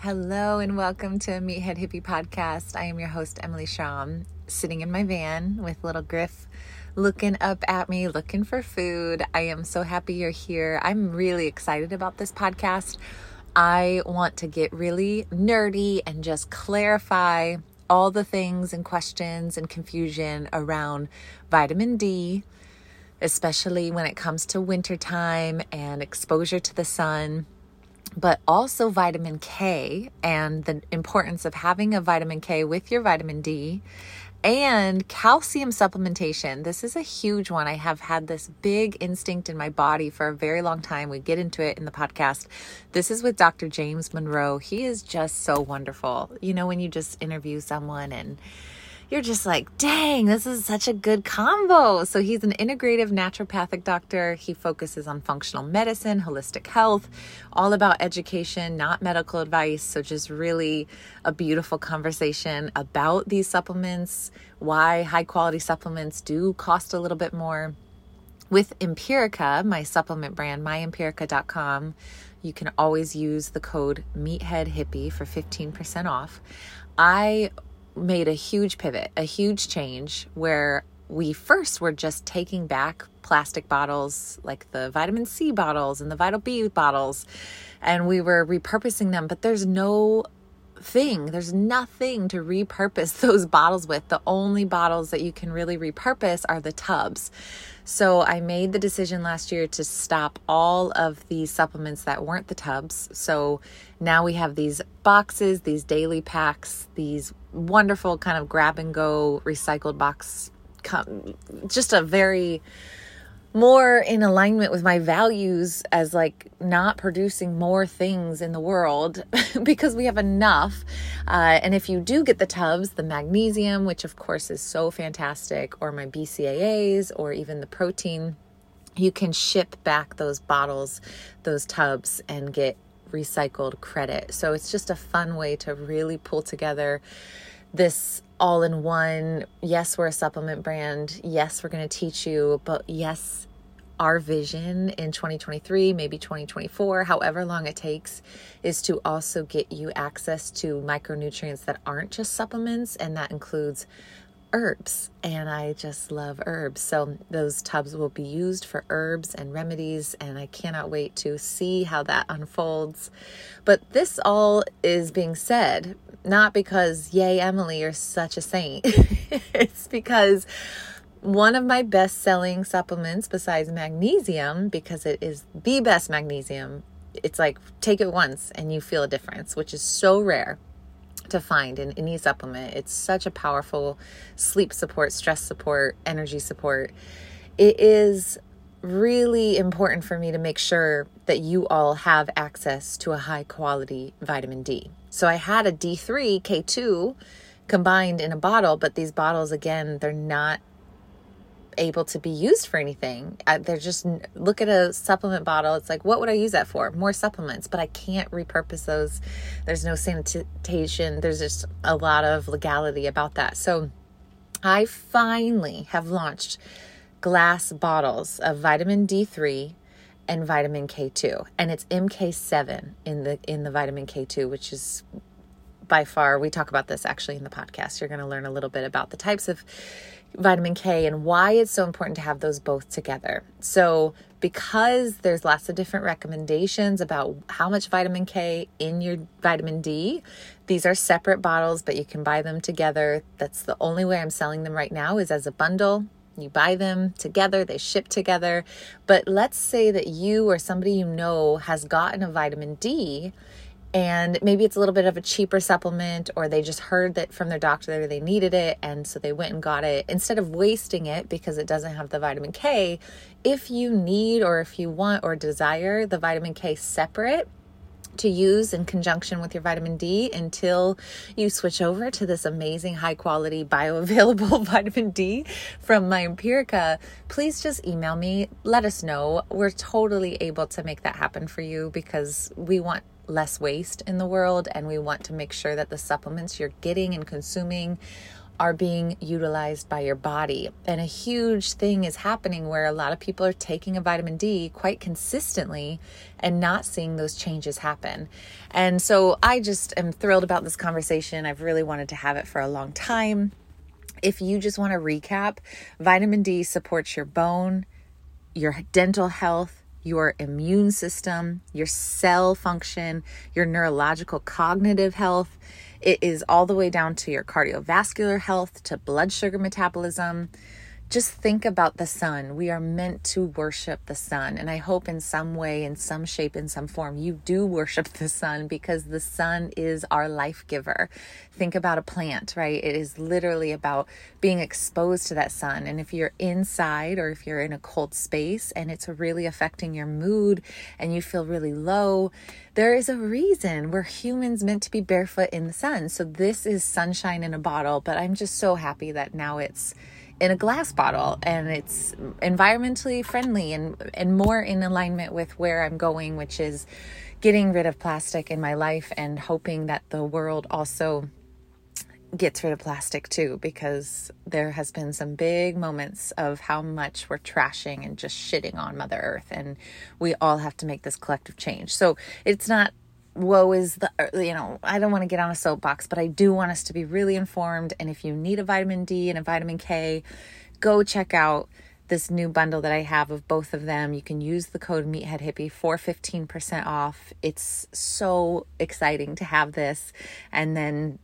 Hello and welcome to Meathead Hippie Podcast. I am your host, Emily Schromm, sitting in my van with little Griff looking up at me, looking for food. I am so happy you're here. I'm really excited about this podcast. I want to get really nerdy and just clarify all the things and questions and confusion around vitamin D, especially when it comes to wintertime and exposure to the sun but also vitamin K and the importance of having a vitamin K with your vitamin D and calcium supplementation. This is a huge one. I have had this big instinct in my body for a very long time. We get into it in the podcast. This is with Dr. James Monroe. He is just so wonderful. You know, when you just interview someone and you're just like, dang, this is such a good combo. So he's an integrative naturopathic doctor. He focuses on functional medicine, holistic health, all about education, not medical advice. So just really a beautiful conversation about these supplements, why high quality supplements do cost a little bit more. With Empirica, my supplement brand, myempirica.com, you can always use the code MeatheadHippie for 15% off. I made a huge pivot, a huge change where we first were just taking back plastic bottles like the vitamin C bottles and the Vital B bottles and we were repurposing them, but there's no thing. There's nothing to repurpose those bottles with. The only bottles that you can really repurpose are the tubs. So I made the decision last year to stop all of the supplements that weren't the tubs. So now we have these boxes, these daily packs, these wonderful kind of grab and go recycled box. Just a very more in alignment with my values as like not producing more things in the world because we have enough. Uh, and if you do get the tubs, the magnesium, which of course is so fantastic, or my BCAAs, or even the protein, you can ship back those bottles, those tubs, and get recycled credit. So it's just a fun way to really pull together this all in one. Yes, we're a supplement brand. Yes, we're going to teach you, but yes, our vision in 2023, maybe 2024, however long it takes, is to also get you access to micronutrients that aren't just supplements, and that includes herbs. And I just love herbs. So those tubs will be used for herbs and remedies, and I cannot wait to see how that unfolds. But this all is being said not because, yay, Emily, you're such a saint. it's because one of my best selling supplements besides magnesium, because it is the best magnesium, it's like take it once and you feel a difference, which is so rare to find in any supplement. It's such a powerful sleep support, stress support, energy support. It is really important for me to make sure that you all have access to a high quality vitamin D. So I had a D3 K2 combined in a bottle, but these bottles, again, they're not able to be used for anything. Uh, they're just look at a supplement bottle. It's like, what would I use that for? More supplements, but I can't repurpose those. There's no sanitation. There's just a lot of legality about that. So I finally have launched glass bottles of vitamin D3 and vitamin K2 and it's MK7 in the in the vitamin K2 which is by far we talk about this actually in the podcast you're going to learn a little bit about the types of vitamin K and why it's so important to have those both together. So, because there's lots of different recommendations about how much vitamin K in your vitamin D, these are separate bottles, but you can buy them together. That's the only way I'm selling them right now is as a bundle. You buy them together, they ship together. But let's say that you or somebody you know has gotten a vitamin D and maybe it's a little bit of a cheaper supplement or they just heard that from their doctor that they needed it and so they went and got it instead of wasting it because it doesn't have the vitamin K if you need or if you want or desire the vitamin K separate to use in conjunction with your vitamin D until you switch over to this amazing high quality bioavailable vitamin D from my Empirica, please just email me. Let us know. We're totally able to make that happen for you because we want less waste in the world and we want to make sure that the supplements you're getting and consuming are being utilized by your body. And a huge thing is happening where a lot of people are taking a vitamin D quite consistently and not seeing those changes happen. And so I just am thrilled about this conversation. I've really wanted to have it for a long time. If you just want to recap, vitamin D supports your bone, your dental health, your immune system, your cell function, your neurological cognitive health. It is all the way down to your cardiovascular health, to blood sugar metabolism, just think about the sun. We are meant to worship the sun. And I hope in some way, in some shape, in some form, you do worship the sun because the sun is our life giver. Think about a plant, right? It is literally about being exposed to that sun. And if you're inside or if you're in a cold space and it's really affecting your mood and you feel really low, there is a reason we're humans meant to be barefoot in the sun. So this is sunshine in a bottle, but I'm just so happy that now it's in a glass bottle and it's environmentally friendly and and more in alignment with where I'm going which is getting rid of plastic in my life and hoping that the world also gets rid of plastic too because there has been some big moments of how much we're trashing and just shitting on mother earth and we all have to make this collective change. So it's not woe is the uh, you know i don't want to get on a soapbox but i do want us to be really informed and if you need a vitamin d and a vitamin k go check out this new bundle that i have of both of them. You can use the code meathead hippie for 15% off. It's so exciting to have this. And then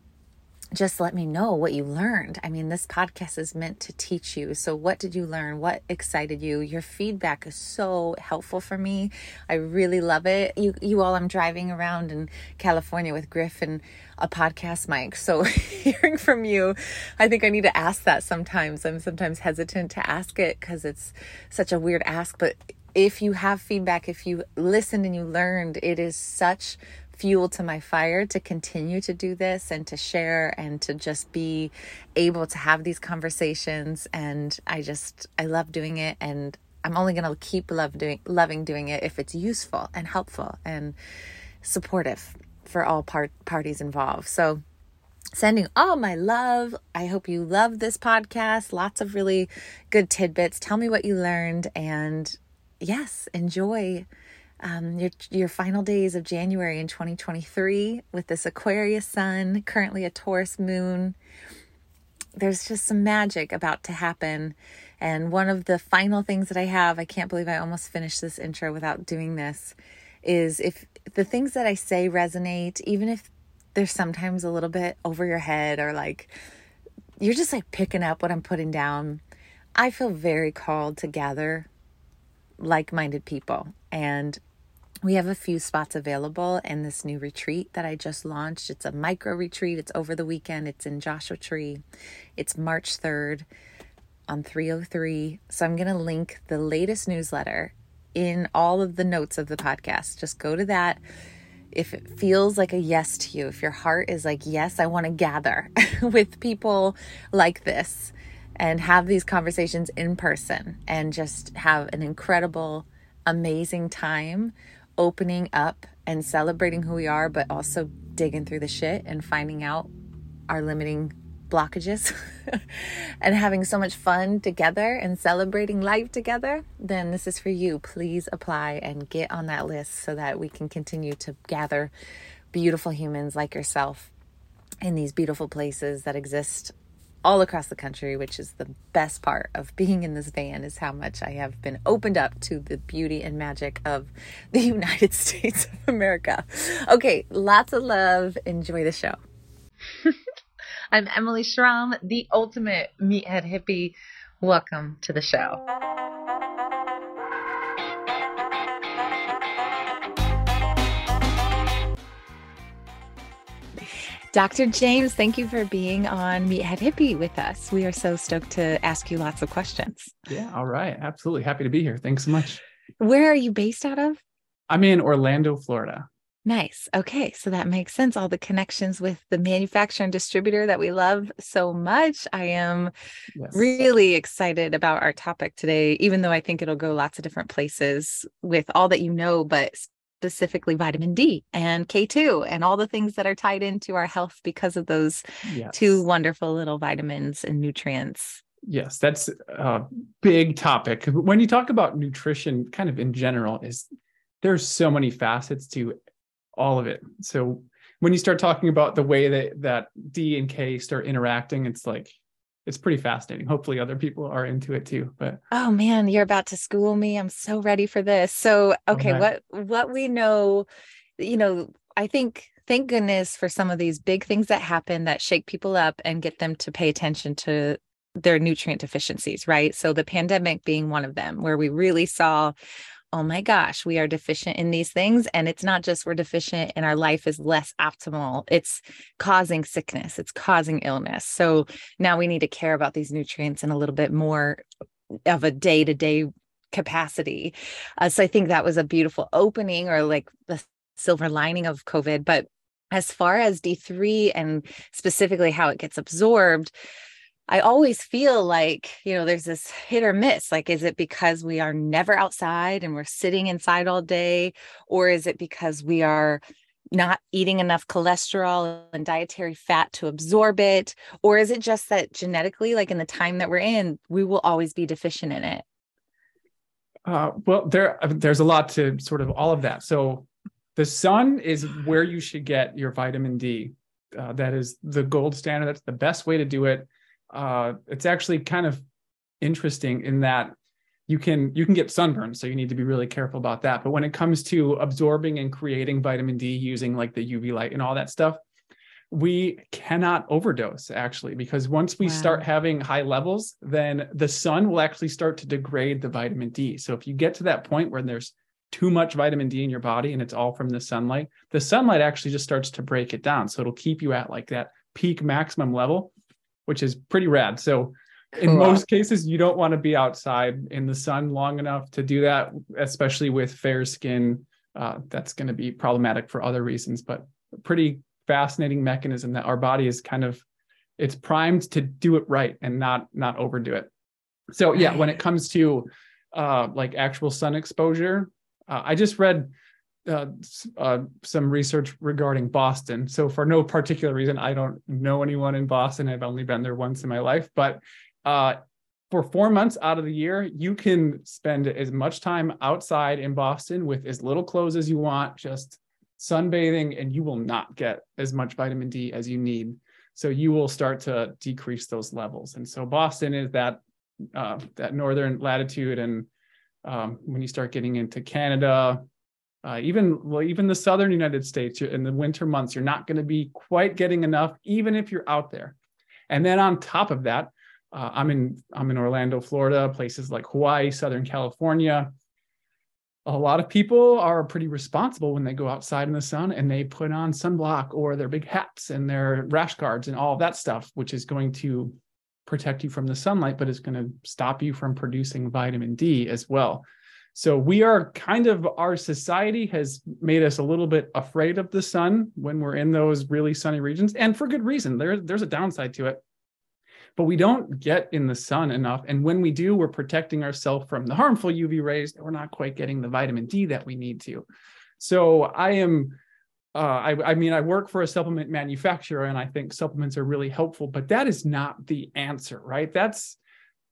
just let me know what you learned. I mean, this podcast is meant to teach you. So, what did you learn? What excited you? Your feedback is so helpful for me. I really love it. You, you all, I'm driving around in California with Griff and a podcast mic. So, hearing from you, I think I need to ask that sometimes. I'm sometimes hesitant to ask it because it's such a weird ask. But if you have feedback, if you listened and you learned, it is such fuel to my fire to continue to do this and to share and to just be able to have these conversations and I just I love doing it and I'm only going to keep love doing loving doing it if it's useful and helpful and supportive for all part parties involved. So sending all my love. I hope you love this podcast. Lots of really good tidbits. Tell me what you learned and yes, enjoy um, your your final days of January in 2023 with this Aquarius sun, currently a Taurus moon. There's just some magic about to happen. And one of the final things that I have, I can't believe I almost finished this intro without doing this, is if the things that I say resonate, even if they're sometimes a little bit over your head or like you're just like picking up what I'm putting down, I feel very called to gather like minded people. And we have a few spots available in this new retreat that I just launched. It's a micro retreat. It's over the weekend. It's in Joshua Tree. It's March 3rd on 303. So I'm going to link the latest newsletter in all of the notes of the podcast. Just go to that. If it feels like a yes to you, if your heart is like, yes, I want to gather with people like this and have these conversations in person and just have an incredible, amazing time opening up and celebrating who we are, but also digging through the shit and finding out our limiting blockages and having so much fun together and celebrating life together, then this is for you. Please apply and get on that list so that we can continue to gather beautiful humans like yourself in these beautiful places that exist all across the country, which is the best part of being in this van, is how much I have been opened up to the beauty and magic of the United States of America. Okay, lots of love. Enjoy the show. I'm Emily Schromm, the ultimate meathead hippie. Welcome to the show. Dr. James, thank you for being on Meathead Hippie with us. We are so stoked to ask you lots of questions. Yeah, all right. Absolutely. Happy to be here. Thanks so much. Where are you based out of? I'm in Orlando, Florida. Nice. Okay. So that makes sense. All the connections with the manufacturer and distributor that we love so much. I am yes. really excited about our topic today, even though I think it'll go lots of different places with all that you know, but specifically vitamin D and K2 and all the things that are tied into our health because of those yes. two wonderful little vitamins and nutrients. Yes, that's a big topic. When you talk about nutrition, kind of in general, is there's so many facets to all of it. So when you start talking about the way that that D and K start interacting, it's like it's pretty fascinating. Hopefully other people are into it too. But oh man, you're about to school me. I'm so ready for this. So oh, okay, okay. what what we know, you know, I think thank goodness for some of these big things that happen that shake people up and get them to pay attention to their nutrient deficiencies, right? So the pandemic being one of them, where we really saw, oh my gosh, we are deficient in these things. And it's not just we're deficient and our life is less optimal, it's causing sickness, it's causing illness. So now we need to care about these nutrients in a little bit more of a day to day capacity. Uh, so I think that was a beautiful opening or like the silver lining of COVID. But as far as D3 and specifically how it gets absorbed, I always feel like, you know, there's this hit or miss. Like, is it because we are never outside and we're sitting inside all day? Or is it because we are not eating enough cholesterol and dietary fat to absorb it? Or is it just that genetically, like in the time that we're in, we will always be deficient in it? Uh, well, there, there's a lot to sort of all of that. So, the sun is where you should get your vitamin D. Uh, that is the gold standard. That's the best way to do it uh, it's actually kind of interesting in that you can you can get sunburn so you need to be really careful about that. But when it comes to absorbing and creating vitamin d using like the uv light and all that stuff we cannot overdose actually because once we wow. start having high levels then the sun will actually start to degrade the vitamin d. So if you get to that point where there's too much vitamin d in your body and it's all from the sunlight the sunlight actually just starts to break it down. So it'll keep you at like that peak maximum level which is pretty rad. So cool. in most cases, you don't want to be outside in the sun long enough to do that, especially with fair skin. Uh, that's going to be problematic for other reasons, but pretty fascinating mechanism that our body is kind of it's primed to do it right and not not overdo it. So yeah, when it comes to uh, like actual sun exposure, uh, I just read uh, uh, some research regarding Boston. So, for no particular reason, I don't know anyone in Boston. I've only been there once in my life, but uh, for four months out of the year, you can spend as much time outside in Boston with as little clothes as you want, just sunbathing, and you will not get as much vitamin D as you need. So you will start to decrease those levels. And so Boston is that uh, that northern latitude, and um, when you start getting into Canada, uh, even well, even the southern United States in the winter months, you're not going to be quite getting enough, even if you're out there. And then on top of that, uh, I'm in I'm in Orlando, Florida, places like Hawaii, Southern California. A lot of people are pretty responsible when they go outside in the sun and they put on sunblock or their big hats and their rash guards and all that stuff, which is going to protect you from the sunlight, but is going to stop you from producing vitamin D as well. So we are kind of our society has made us a little bit afraid of the sun when we're in those really sunny regions, and for good reason. There, there's a downside to it. But we don't get in the sun enough. And when we do, we're protecting ourselves from the harmful UV rays. We're not quite getting the vitamin D that we need to. So I am uh, I, I, mean, I work for a supplement manufacturer and I think supplements are really helpful, but that is not the answer, right? That's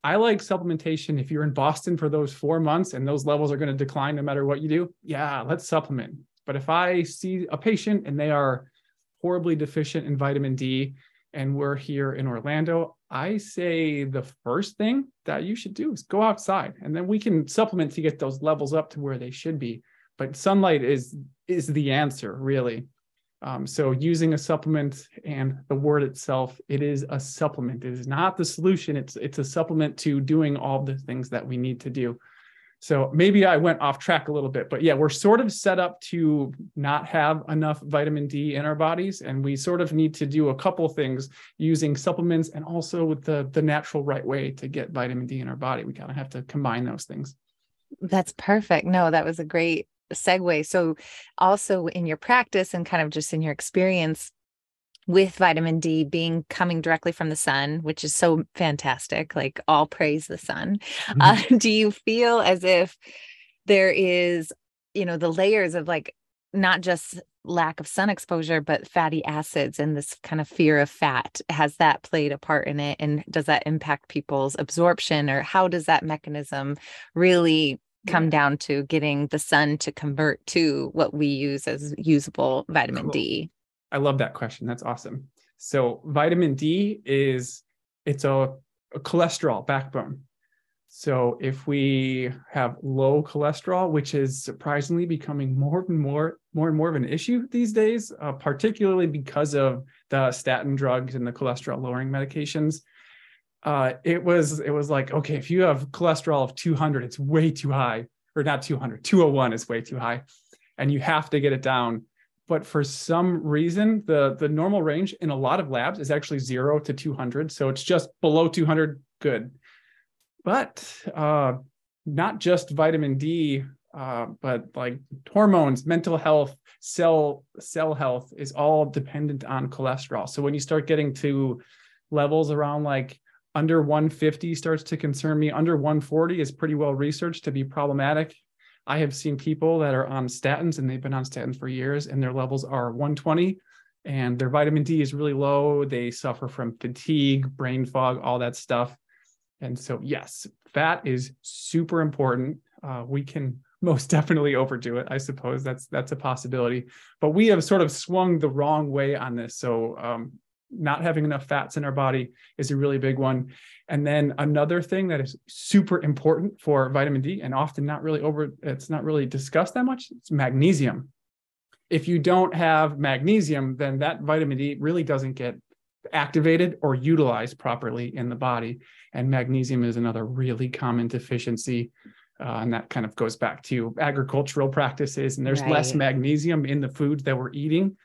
I like supplementation. If you're in Boston for those four months and those levels are going to decline no matter what you do, yeah, let's supplement. But if I see a patient and they are horribly deficient in vitamin D and we're here in Orlando, I say the first thing that you should do is go outside and then we can supplement to get those levels up to where they should be. But sunlight is is the answer, really. Um, so using a supplement and the word itself, it is a supplement. It is not the solution. It's it's a supplement to doing all the things that we need to do. So maybe I went off track a little bit, but yeah, we're sort of set up to not have enough vitamin D in our bodies, and we sort of need to do a couple things using supplements and also with the the natural right way to get vitamin D in our body. We kind of have to combine those things. That's perfect. No, that was a great segue. So, also in your practice and kind of just in your experience with vitamin D being coming directly from the sun, which is so fantastic, like all praise the sun. Mm-hmm. Uh, do you feel as if there is, you know, the layers of like not just lack of sun exposure, but fatty acids and this kind of fear of fat. Has that played a part in it? And does that impact people's absorption or how does that mechanism really come down to getting the sun to convert to what we use as usable vitamin cool. D? I love that question. That's awesome. So vitamin D is it's a, a cholesterol backbone. So if we have low cholesterol, which is surprisingly becoming more and more, more and more of an issue these days, uh, particularly because of the statin drugs and the cholesterol lowering medications, uh, it was it was like okay, if you have cholesterol of 200, it's way too high, or not 200, 201 is way too high, and you have to get it down. But for some reason, the the normal range in a lot of labs is actually zero to 200, so it's just below 200, good but uh, not just vitamin D, uh, but like hormones, mental health, cell cell health is all dependent on cholesterol. So when you start getting to levels around like under 150 starts to concern me. Under 140 is pretty well researched to be problematic. I have seen people that are on statins and they've been on statins for years and their levels are 120 and their vitamin D is really low. They suffer from fatigue, brain fog, all that stuff. And so, yes, fat is super important. Uh, we can most definitely overdo it. I suppose that's that's a possibility. But we have sort of swung the wrong way on this. So um, not having enough fats in our body is a really big one. And then another thing that is super important for vitamin D and often not really over, it's not really discussed that much. It's magnesium. If you don't have magnesium, then that vitamin D really doesn't get activated or utilized properly in the body. And magnesium is another really common deficiency. Uh, and that kind of goes back to agricultural practices. And there's right. less magnesium in the foods that we're eating.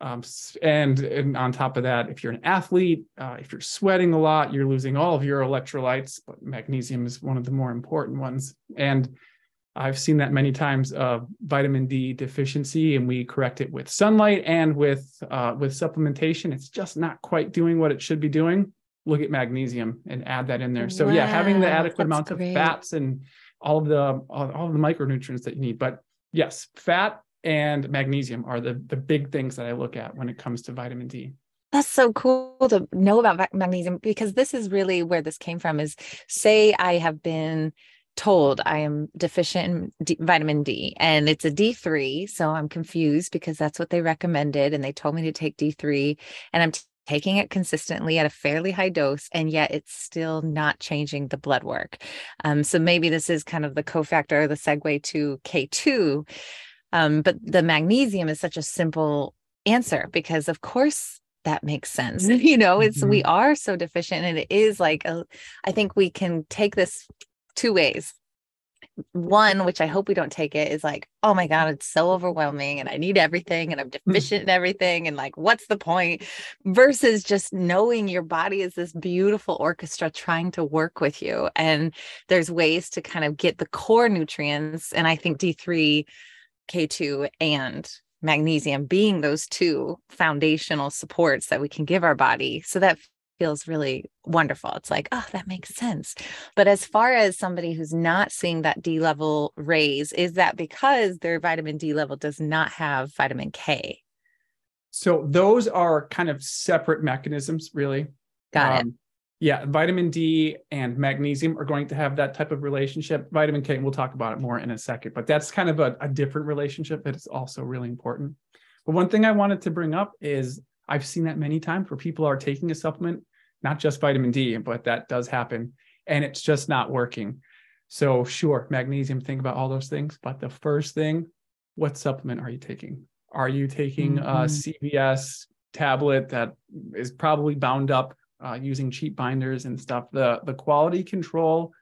Um, and, and, on top of that, if you're an athlete, uh, if you're sweating a lot, you're losing all of your electrolytes, but magnesium is one of the more important ones. And I've seen that many times uh, vitamin D deficiency, and we correct it with sunlight and with uh, with supplementation. It's just not quite doing what it should be doing. Look at magnesium and add that in there. So wow, yeah, having the adequate amount of fats and all of the all, all of the micronutrients that you need. But yes, fat and magnesium are the the big things that I look at when it comes to vitamin D. That's so cool to know about magnesium because this is really where this came from. Is say I have been told I am deficient in D, vitamin D and it's a D3. So I'm confused because that's what they recommended. And they told me to take D3 and I'm t- taking it consistently at a fairly high dose. And yet it's still not changing the blood work. Um, so maybe this is kind of the cofactor, the segue to K2. Um, but the magnesium is such a simple answer because, of course, that makes sense. You know, it's mm-hmm. we are so deficient, and it is like a, I think we can take this two ways. One, which I hope we don't take it, is like, oh my God, it's so overwhelming and I need everything and I'm hmm. deficient in everything. And like, what's the point? Versus just knowing your body is this beautiful orchestra trying to work with you. And there's ways to kind of get the core nutrients. And I think D3, K2, and magnesium being those two foundational supports that we can give our body so that feels really wonderful. It's like, oh, that makes sense. But as far as somebody who's not seeing that D level raise, is that because their vitamin D level does not have vitamin K? So those are kind of separate mechanisms, really. Got um, it. Yeah, vitamin D and magnesium are going to have that type of relationship. Vitamin K, we'll talk about it more in a second, but that's kind of a, a different relationship that is also really important. But one thing I wanted to bring up is I've seen that many times where people are taking a supplement, not just vitamin D, but that does happen, and it's just not working. So, sure, magnesium, think about all those things. But the first thing, what supplement are you taking? Are you taking mm-hmm. a CVS tablet that is probably bound up uh, using cheap binders and stuff? The, the quality control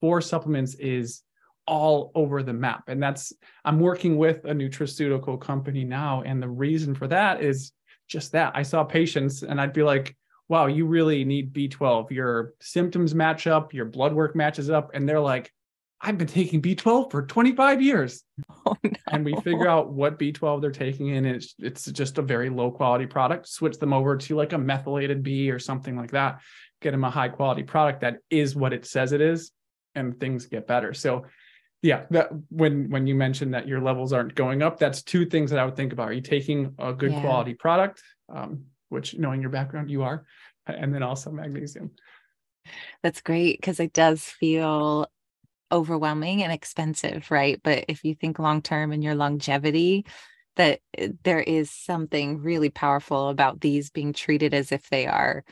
for supplements is all over the map. And that's, I'm working with a nutraceutical company now. And the reason for that is just that. I saw patients and I'd be like, wow, you really need B12. Your symptoms match up, your blood work matches up. And they're like, I've been taking B12 for 25 years. Oh, no. And we figure out what B12 they're taking in. It's, it's just a very low quality product. Switch them over to like a methylated B or something like that. Get them a high quality product that is what it says it is, and things get better. So yeah that when when you mentioned that your levels aren't going up that's two things that i would think about are you taking a good yeah. quality product um, which knowing your background you are and then also magnesium that's great because it does feel overwhelming and expensive right but if you think long term and your longevity that eh, there is something really powerful about these being treated as if they are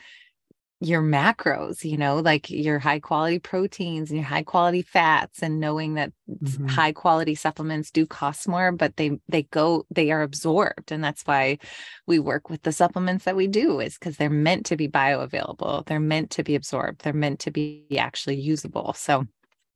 your macros, you know, like your high quality proteins and your high quality fats and knowing that mm-hmm. high quality supplements do cost more, but they they go they are absorbed and that's why we work with the supplements that we do is cuz they're meant to be bioavailable. They're meant to be absorbed. They're meant to be actually usable. So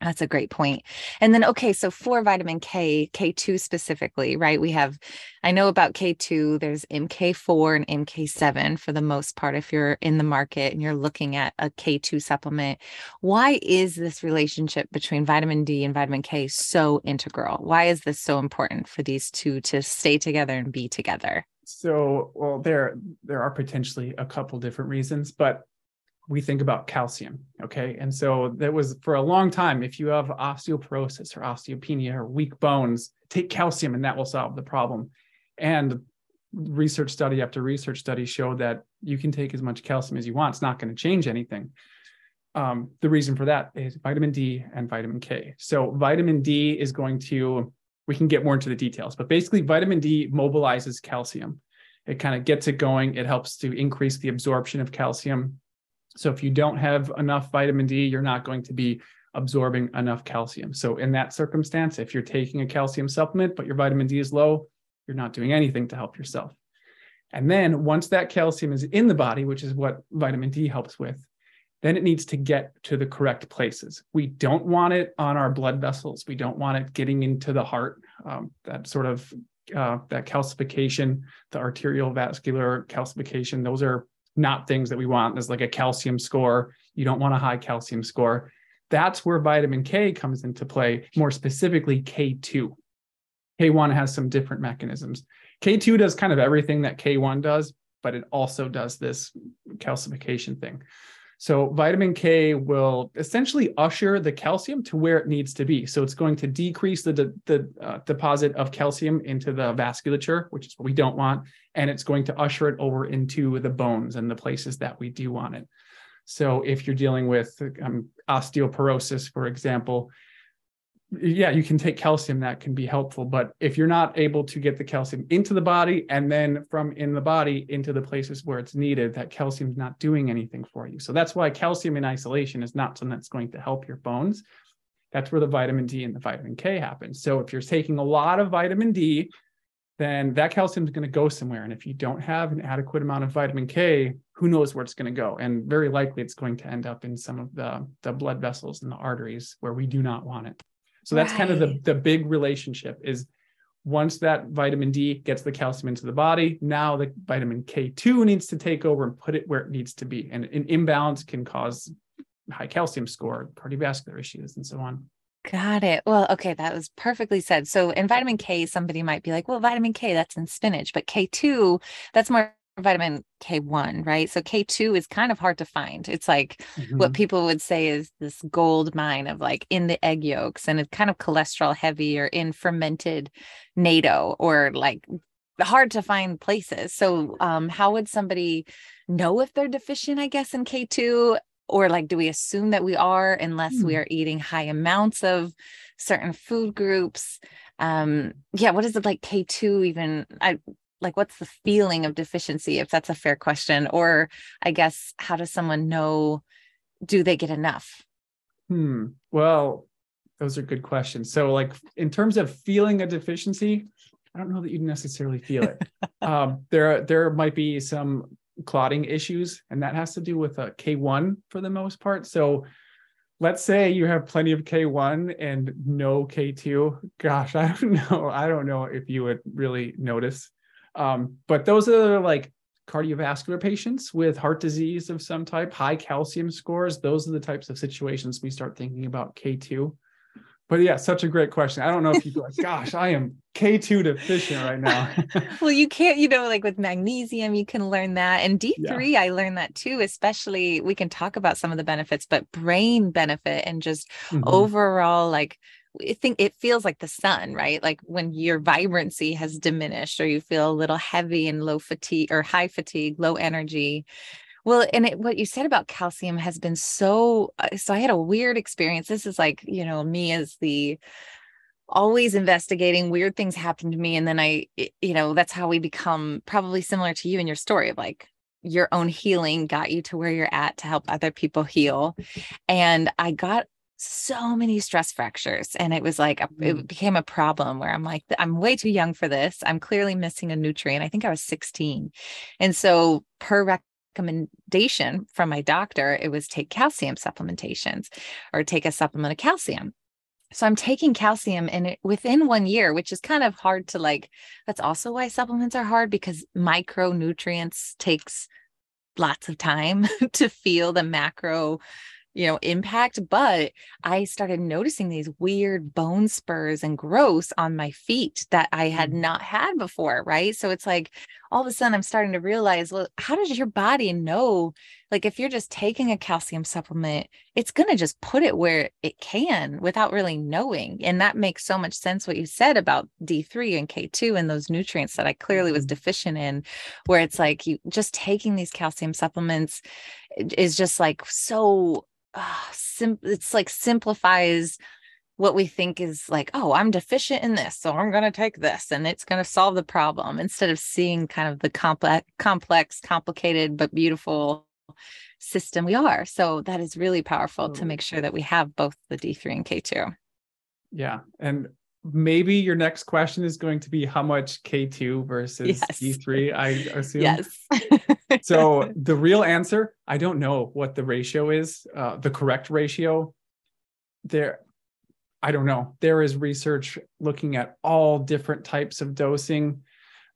that's a great point. And then, okay, so for vitamin K, K2 specifically, right? We have, I know about K2, there's MK4 and MK7 for the most part. If you're in the market and you're looking at a K2 supplement, why is this relationship between vitamin D and vitamin K so integral? Why is this so important for these two to stay together and be together? So, well, there there are potentially a couple different reasons, but we think about calcium. Okay. And so that was for a long time, if you have osteoporosis or osteopenia or weak bones, take calcium and that will solve the problem. And research study after research study showed that you can take as much calcium as you want. It's not going to change anything. Um, the reason for that is vitamin D and vitamin K. So, vitamin D is going to, we can get more into the details, but basically, vitamin D mobilizes calcium. It kind of gets it going. It helps to increase the absorption of calcium so if you don't have enough vitamin D, you're not going to be absorbing enough calcium. So in that circumstance, if you're taking a calcium supplement, but your vitamin D is low, you're not doing anything to help yourself. And then once that calcium is in the body, which is what vitamin D helps with, then it needs to get to the correct places. We don't want it on our blood vessels. We don't want it getting into the heart. Um, that sort of uh, that calcification, the arterial vascular calcification, those are not things that we want. There's like a calcium score. You don't want a high calcium score. That's where vitamin K comes into play, more specifically K2. K1 has some different mechanisms. K2 does kind of everything that K1 does, but it also does this calcification thing. So vitamin K will essentially usher the calcium to where it needs to be. So it's going to decrease the, de- the uh, deposit of calcium into the vasculature, which is what we don't want, and it's going to usher it over into the bones and the places that we do want it. So if you're dealing with um, osteoporosis, for example, yeah, you can take calcium that can be helpful. But if you're not able to get the calcium into the body and then from in the body into the places where it's needed, that calcium's not doing anything for you. So that's why calcium in isolation is not something that's going to help your bones. That's where the vitamin D and the vitamin K happen. So if you're taking a lot of vitamin D, then that calcium is going to go somewhere. And if you don't have an adequate amount of vitamin K, who knows where it's going to go? And very likely it's going to end up in some of the, the blood vessels and the arteries where we do not want it. So that's right. kind of the, the big relationship is once that vitamin D gets the calcium into the body, now the vitamin K2 needs to take over and put it where it needs to be. And an imbalance can cause high calcium score, cardiovascular issues, and so on. Got it. Well, okay, that was perfectly said. So in vitamin K, somebody might be like, well, vitamin K, that's in spinach, but K2, that's more vitamin K1, right? So K2 is kind of hard to find. It's like mm-hmm. what people would say is this gold mine of like in the egg yolks and it's kind of cholesterol heavy or in fermented natto or like hard to find places. So um how would somebody know if they're deficient, I guess, in K2? Or like do we assume that we are unless we hmm. are eating high amounts of certain food groups? Um yeah, what is it like K2 even? I like what's the feeling of deficiency if that's a fair question? Or i guess how does someone know do they get enough? Hmm. Well those are good questions. So like in terms of feeling a deficiency i don't know that you necessarily feel it. Um, there there might be some clotting issues and that has to do with a k1 for the most part. So let's say you have plenty of K1 and no K2. Gosh, I don't know. I don't know if you would really notice um, but those are like cardiovascular patients with heart disease of some type, high calcium scores. Those are the types of situations we start thinking about K2. But yeah, such a great question. I don't know if you like, gosh, I am K2 deficient right now. well, you can't, you know, like with magnesium, you can learn that. And D3, yeah. I learned that too, especially we can talk about some of the benefits, but brain benefit and just mm-hmm. overall like I think it feels like the sun, right? Like when your vibrancy has diminished or you feel a little heavy and low fatigue or high fatigue, low energy. Well, and it, what you said about calcium has been so. Uh, so I had a weird experience. This is like, you know, me as the always investigating weird things happen to me. And then I, you know, that's how we become probably similar to you in your story of like, your own healing got you to where you're at to help other people heal. And I got so many stress fractures and it was like a, it mm. became a problem where i'm like i'm way too young for this. I'm clearly missing a nutrient. I think i was 16 and so per recommendation from my doctor it was take calcium supplementations or take a supplement of calcium. So i'm taking calcium and it, within one year which is kind of hard to like that's also why supplements are hard because micronutrients takes lots of time to feel the macro you know impact but i started noticing these weird bone spurs and growths on my feet that i had mm. not had before right so it's like all of a sudden i'm starting to realize well how does your body know like if you're just taking a calcium supplement it's going to just put it where it can without really knowing and that makes so much sense what you said about d3 and k2 and those nutrients that i clearly was mm-hmm. deficient in where it's like you just taking these calcium supplements is just like so uh, sim- it's like simplifies what we think is like, oh, I'm deficient in this, so I'm going to take this and it's going to solve the problem instead of seeing kind of the complex, complex, complicated, but beautiful system we are. So that is really powerful to make sure that we have both the D3 and K2. Yeah. And maybe your next question is going to be how much K2 versus yes. D3, I assume. Yes. so the real answer, I don't know what the ratio is, uh, the correct ratio. There, I don't know. There is research looking at all different types of dosing.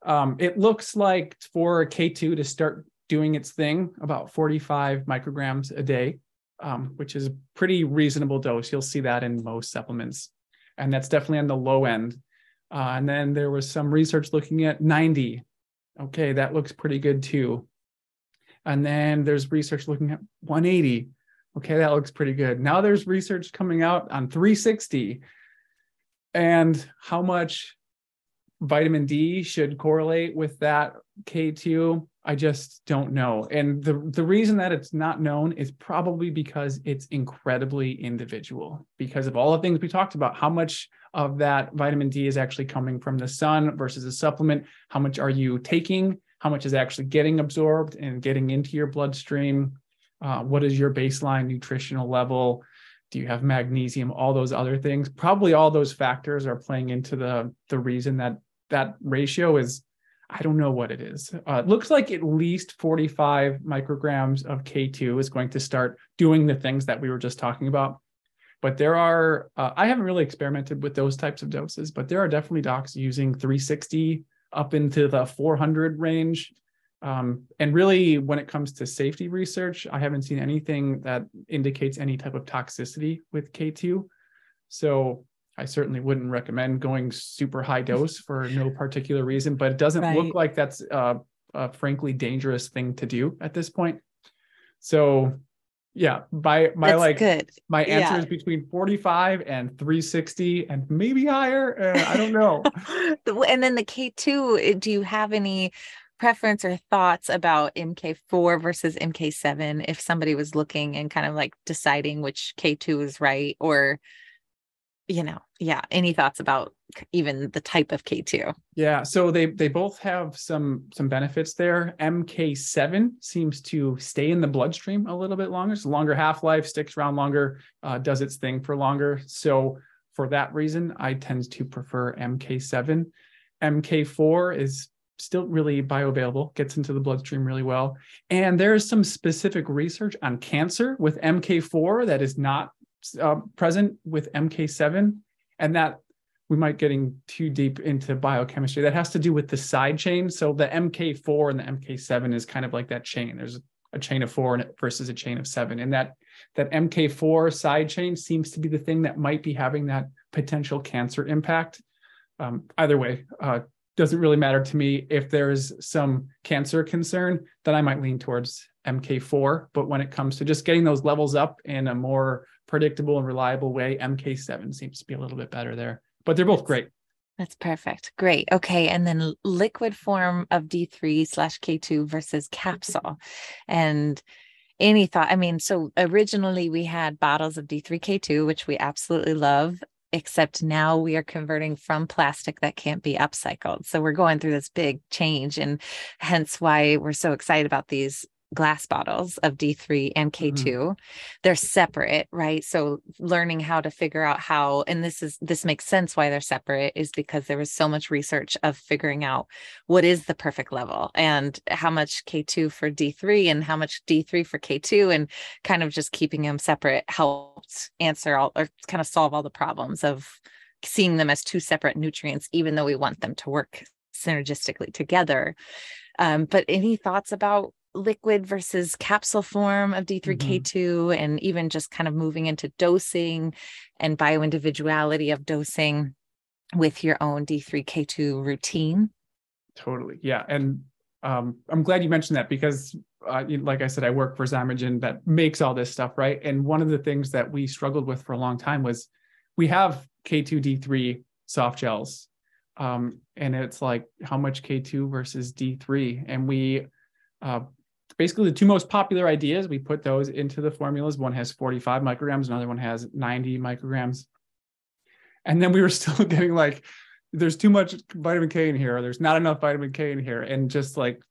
Um, it looks like for K2 to start doing its thing, about 45 micrograms a day, um, which is a pretty reasonable dose. You'll see that in most supplements and that's definitely on the low end. Uh, and then there was some research looking at 90. Okay, that looks pretty good too. And then there's research looking at 180. Okay, that looks pretty good. Now there's research coming out on 360 and how much vitamin D should correlate with that K2. I just don't know. And the, the reason that it's not known is probably because it's incredibly individual because of all the things we talked about. How much of that vitamin D is actually coming from the sun versus a supplement? How much are you taking? How much is actually getting absorbed and getting into your bloodstream? Uh, what is your baseline nutritional level? Do you have magnesium? All those other things. Probably all those factors are playing into the the reason that that ratio is I don't know what it is. Uh, it looks like at least 45 micrograms of K2 is going to start doing the things that we were just talking about. But there are, uh, I haven't really experimented with those types of doses, but there are definitely docs using 360 up into the 400 range. Um, and really, when it comes to safety research, I haven't seen anything that indicates any type of toxicity with K2. So I certainly wouldn't recommend going super high dose for no particular reason, but it doesn't right. look like that's a, a, frankly dangerous thing to do at this point. So, yeah, by my that's like good. my answer yeah. is between 45 and 360 and maybe higher. Uh, I don't know. and then the K2, do you have any preference or thoughts about MK4 versus MK7 if somebody was looking and kind of like deciding which K2 is right or you know, yeah, any thoughts about even the type of K2? Yeah, so they they both have some some benefits there. MK7 seems to stay in the bloodstream a little bit longer. A longer half-life, sticks around longer, uh, does its thing for longer. So for that reason, I tend to prefer MK7. MK4 is still really bioavailable, gets into the bloodstream really well. And there is some specific research on cancer with MK4 that is not uh, present with MK7, and that we might getting too deep into biochemistry. That has to do with the side chain. So the MK4 and the MK7 is kind of like that chain. There's a chain of four versus a chain of seven, and that that MK4 side chain seems to be the thing that might be having that potential cancer impact. Um, either way, uh, doesn't really matter to me. If there's some cancer concern, then I might lean towards MK4. But when it comes to just getting those levels up in a more predictable and reliable way, MK7 seems to be a little bit better there. But they're both great. That's perfect. Great. Okay. And then liquid form of D3 slash K2 versus capsule. And any thought? I mean, so originally we had bottles of D3K2, which we absolutely love except now we are converting from plastic that can't be upcycled. So we're going through this big change, and hence why we're so excited about these glass bottles of D3 and K2. Mm-hmm. They're separate, right? So learning how to figure out how and this is this makes sense why they're separate is because there was so much research of figuring out what is the perfect level and how much K2 for D3 and how much D3 for K2 and kind of just keeping them separate helped answer all or kind of solve all the problems of seeing them as two separate nutrients even though we want them to work synergistically together. Um, but any thoughts about liquid versus capsule form of D3K2 mm-hmm. and even just kind of moving into dosing and bioindividuality of dosing with your own D3K2 routine. Totally. Yeah. And um, I'm glad you mentioned that because, uh, like I said, I work for Zymergen that makes all this stuff, right? And one of the things that we struggled with for a long time was we have K2D3 soft gels. Um, and it's like how much K2 versus D3. And we uh, basically the two most popular ideas. We put those into the formulas. One has 45 micrograms, another one has 90 micrograms. And then we were still getting like, there's too much vitamin K in here, or there's not enough vitamin K in here. And just like,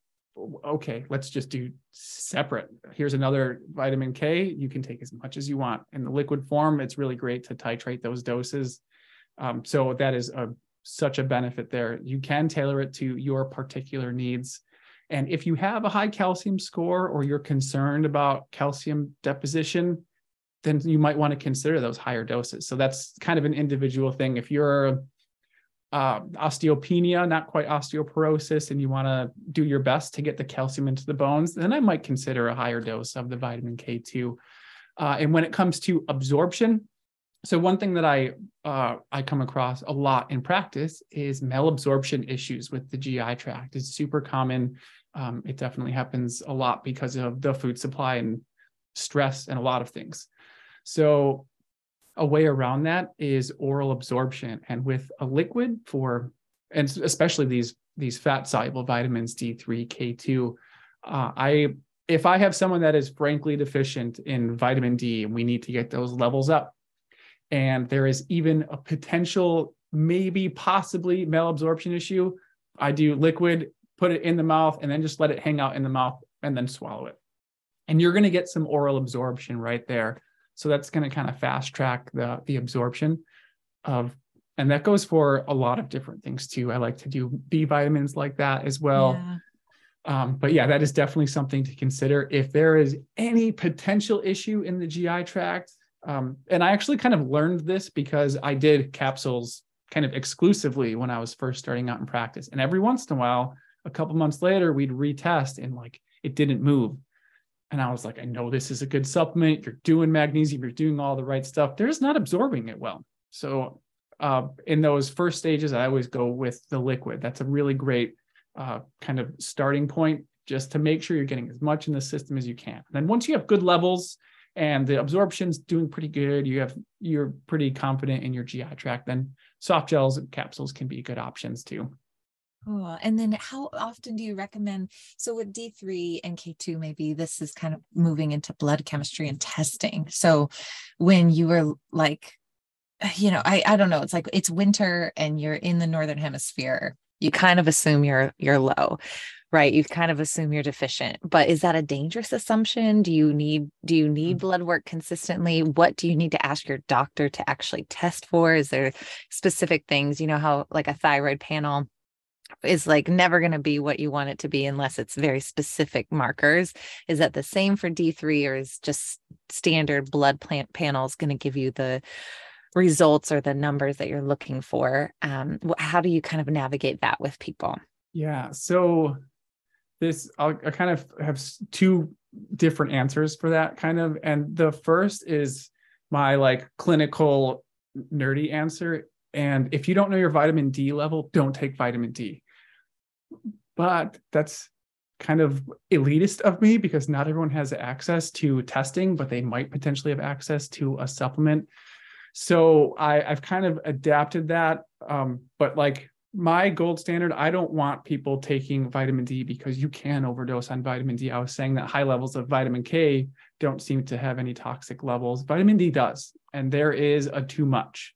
okay, let's just do separate. Here's another vitamin K. You can take as much as you want. In the liquid form, it's really great to titrate those doses. Um, so that is a such a benefit there. You can tailor it to your particular needs. And if you have a high calcium score or you're concerned about calcium deposition, then you might want to consider those higher doses. So that's kind of an individual thing. If you're uh, osteopenia, not quite osteoporosis, and you want to do your best to get the calcium into the bones, then I might consider a higher dose of the vitamin K2. Uh, and when it comes to absorption, so one thing that I uh, I come across a lot in practice is malabsorption issues with the GI tract. It's super common. Um, it definitely happens a lot because of the food supply and stress and a lot of things. So a way around that is oral absorption, and with a liquid for and especially these these fat soluble vitamins D3, K2. Uh, I if I have someone that is frankly deficient in vitamin D and we need to get those levels up, and there is even a potential, maybe possibly malabsorption issue, I do liquid, put it in the mouth, and then just let it hang out in the mouth and then swallow it. And you're going to get some oral absorption right there. So that's going to kind of fast track the, the absorption of, and that goes for a lot of different things too. I like to do B vitamins like that as well. Yeah. Um, but yeah, that is definitely something to consider. If there is any potential issue in the GI tract, um, and I actually kind of learned this because I did capsules kind of exclusively when I was first starting out in practice. And every once in a while, a couple months later, we'd retest and like it didn't move. And I was like, I know this is a good supplement. You're doing magnesium, you're doing all the right stuff. They're just not absorbing it well. So uh, in those first stages, I always go with the liquid. That's a really great uh, kind of starting point just to make sure you're getting as much in the system as you can. And then once you have good levels, and the absorption's doing pretty good, you have you're pretty confident in your GI tract, then soft gels and capsules can be good options too. Cool. And then how often do you recommend? So with D3 and K2, maybe this is kind of moving into blood chemistry and testing. So when you were like, you know, I, I don't know, it's like it's winter and you're in the northern hemisphere. You kind of assume you're you're low right you kind of assume you're deficient but is that a dangerous assumption do you need do you need mm. blood work consistently what do you need to ask your doctor to actually test for is there specific things you know how like a thyroid panel is like never going to be what you want it to be unless it's very specific markers. Is that the same for d3 or is just standard blood plant panels going to give you the results or the numbers that you're looking for? Um, how do you kind of navigate that with people? Yeah so this I'll, I kind of have two different answers for that kind of and the first is my like clinical nerdy answer and if you don't know your vitamin D level don't take vitamin D but that's kind of elitist of me because not everyone has access to testing, but they might potentially have access to a supplement. So I, I've kind of adapted that. Um, but like my gold standard, I don't want people taking vitamin D because you can overdose on vitamin D. I was saying that high levels of vitamin K don't seem to have any toxic levels. Vitamin D does, and there is a too much.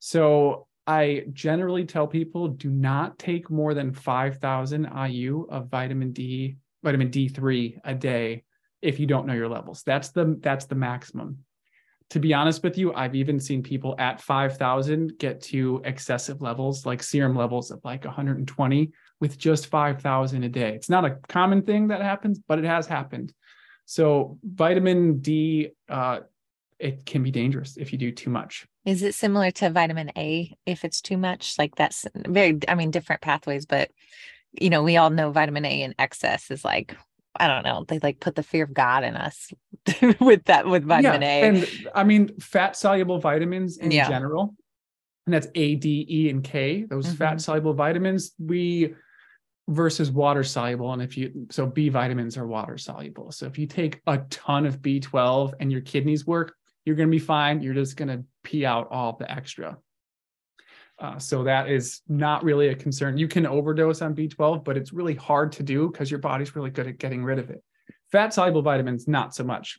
So I generally tell people do not take more than 5,000 IU of vitamin D, vitamin D3 a day if you don't know your levels. That's the that's the maximum. To be honest with you, I've even seen people at 5,000 get to excessive levels like serum levels of like 120 with just 5,000 a day. It's not a common thing that happens, but it has happened. So vitamin D uh, it can be dangerous if you do too much. Is it similar to vitamin A if it's too much? Like that's very, I mean, different pathways, but you know, we all know vitamin A in excess is like, I don't know, they like put the fear of God in us with that, with vitamin yeah, A. And I mean, fat soluble vitamins in yeah. general, and that's A, D, E, and K, those mm-hmm. fat soluble vitamins, we versus water soluble. And if you, so B vitamins are water soluble. So if you take a ton of B12 and your kidneys work, you're going to be fine. You're just going to pee out all the extra. Uh, so that is not really a concern. You can overdose on B12, but it's really hard to do because your body's really good at getting rid of it. Fat soluble vitamins, not so much.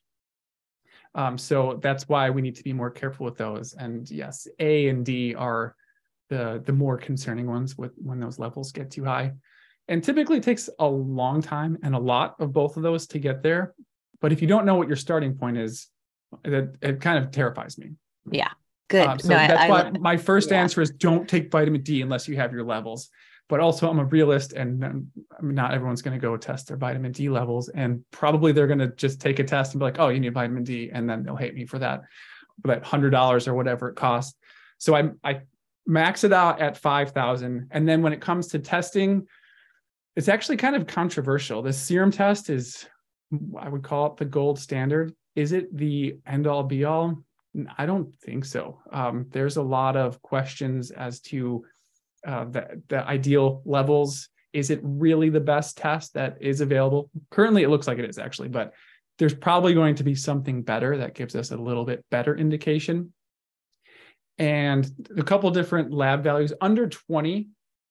Um, so that's why we need to be more careful with those. And yes, A and D are the the more concerning ones with when those levels get too high. And typically it takes a long time and a lot of both of those to get there. But if you don't know what your starting point is, that it kind of terrifies me. Yeah. Good. Um, so no, that's I, why I, my first yeah. answer is don't take vitamin D unless you have your levels. But also, I'm a realist, and not everyone's going to go test their vitamin D levels, and probably they're going to just take a test and be like, "Oh, you need vitamin D," and then they'll hate me for that, that hundred dollars or whatever it costs. So I I max it out at five thousand, and then when it comes to testing, it's actually kind of controversial. The serum test is, I would call it the gold standard is it the end all be all? I don't think so. Um, there's a lot of questions as to uh, the, the ideal levels. Is it really the best test that is available? Currently, it looks like it is actually, but there's probably going to be something better that gives us a little bit better indication. And a couple different lab values under 20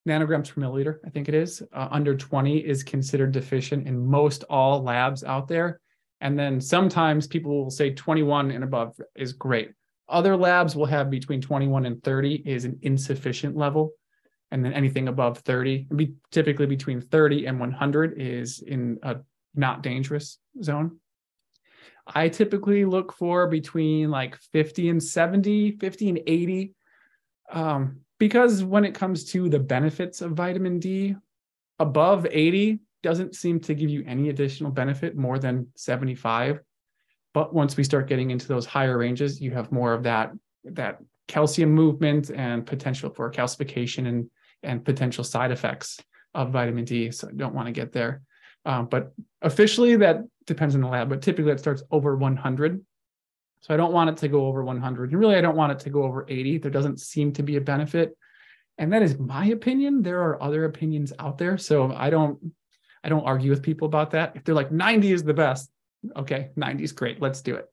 nanograms per milliliter, I think it is. Uh, under 20 is considered deficient in most all labs out there. And then sometimes people will say 21 and above is great. Other labs will have between 21 and 30 is an insufficient level. And then anything above 30, be typically between 30 and 100 is in a not dangerous zone. I typically look for between like 50 and 70, 50 and 80. Um, because when it comes to the benefits of vitamin D, above 80 doesn't seem to give you any additional benefit more than 75 but once we start getting into those higher ranges you have more of that that calcium movement and potential for calcification and and potential side effects of vitamin d. So i don't want to get there. Um, but officially that depends on the lab but typically it starts over 100 so i don't want it to go over 100 and really i don't want it to go over 80 there doesn't seem to be a benefit. And that is my opinion. There are other opinions out there. So i don't I don't argue with people about that. If they're like 90 is the best, okay, 90 is great. Let's do it.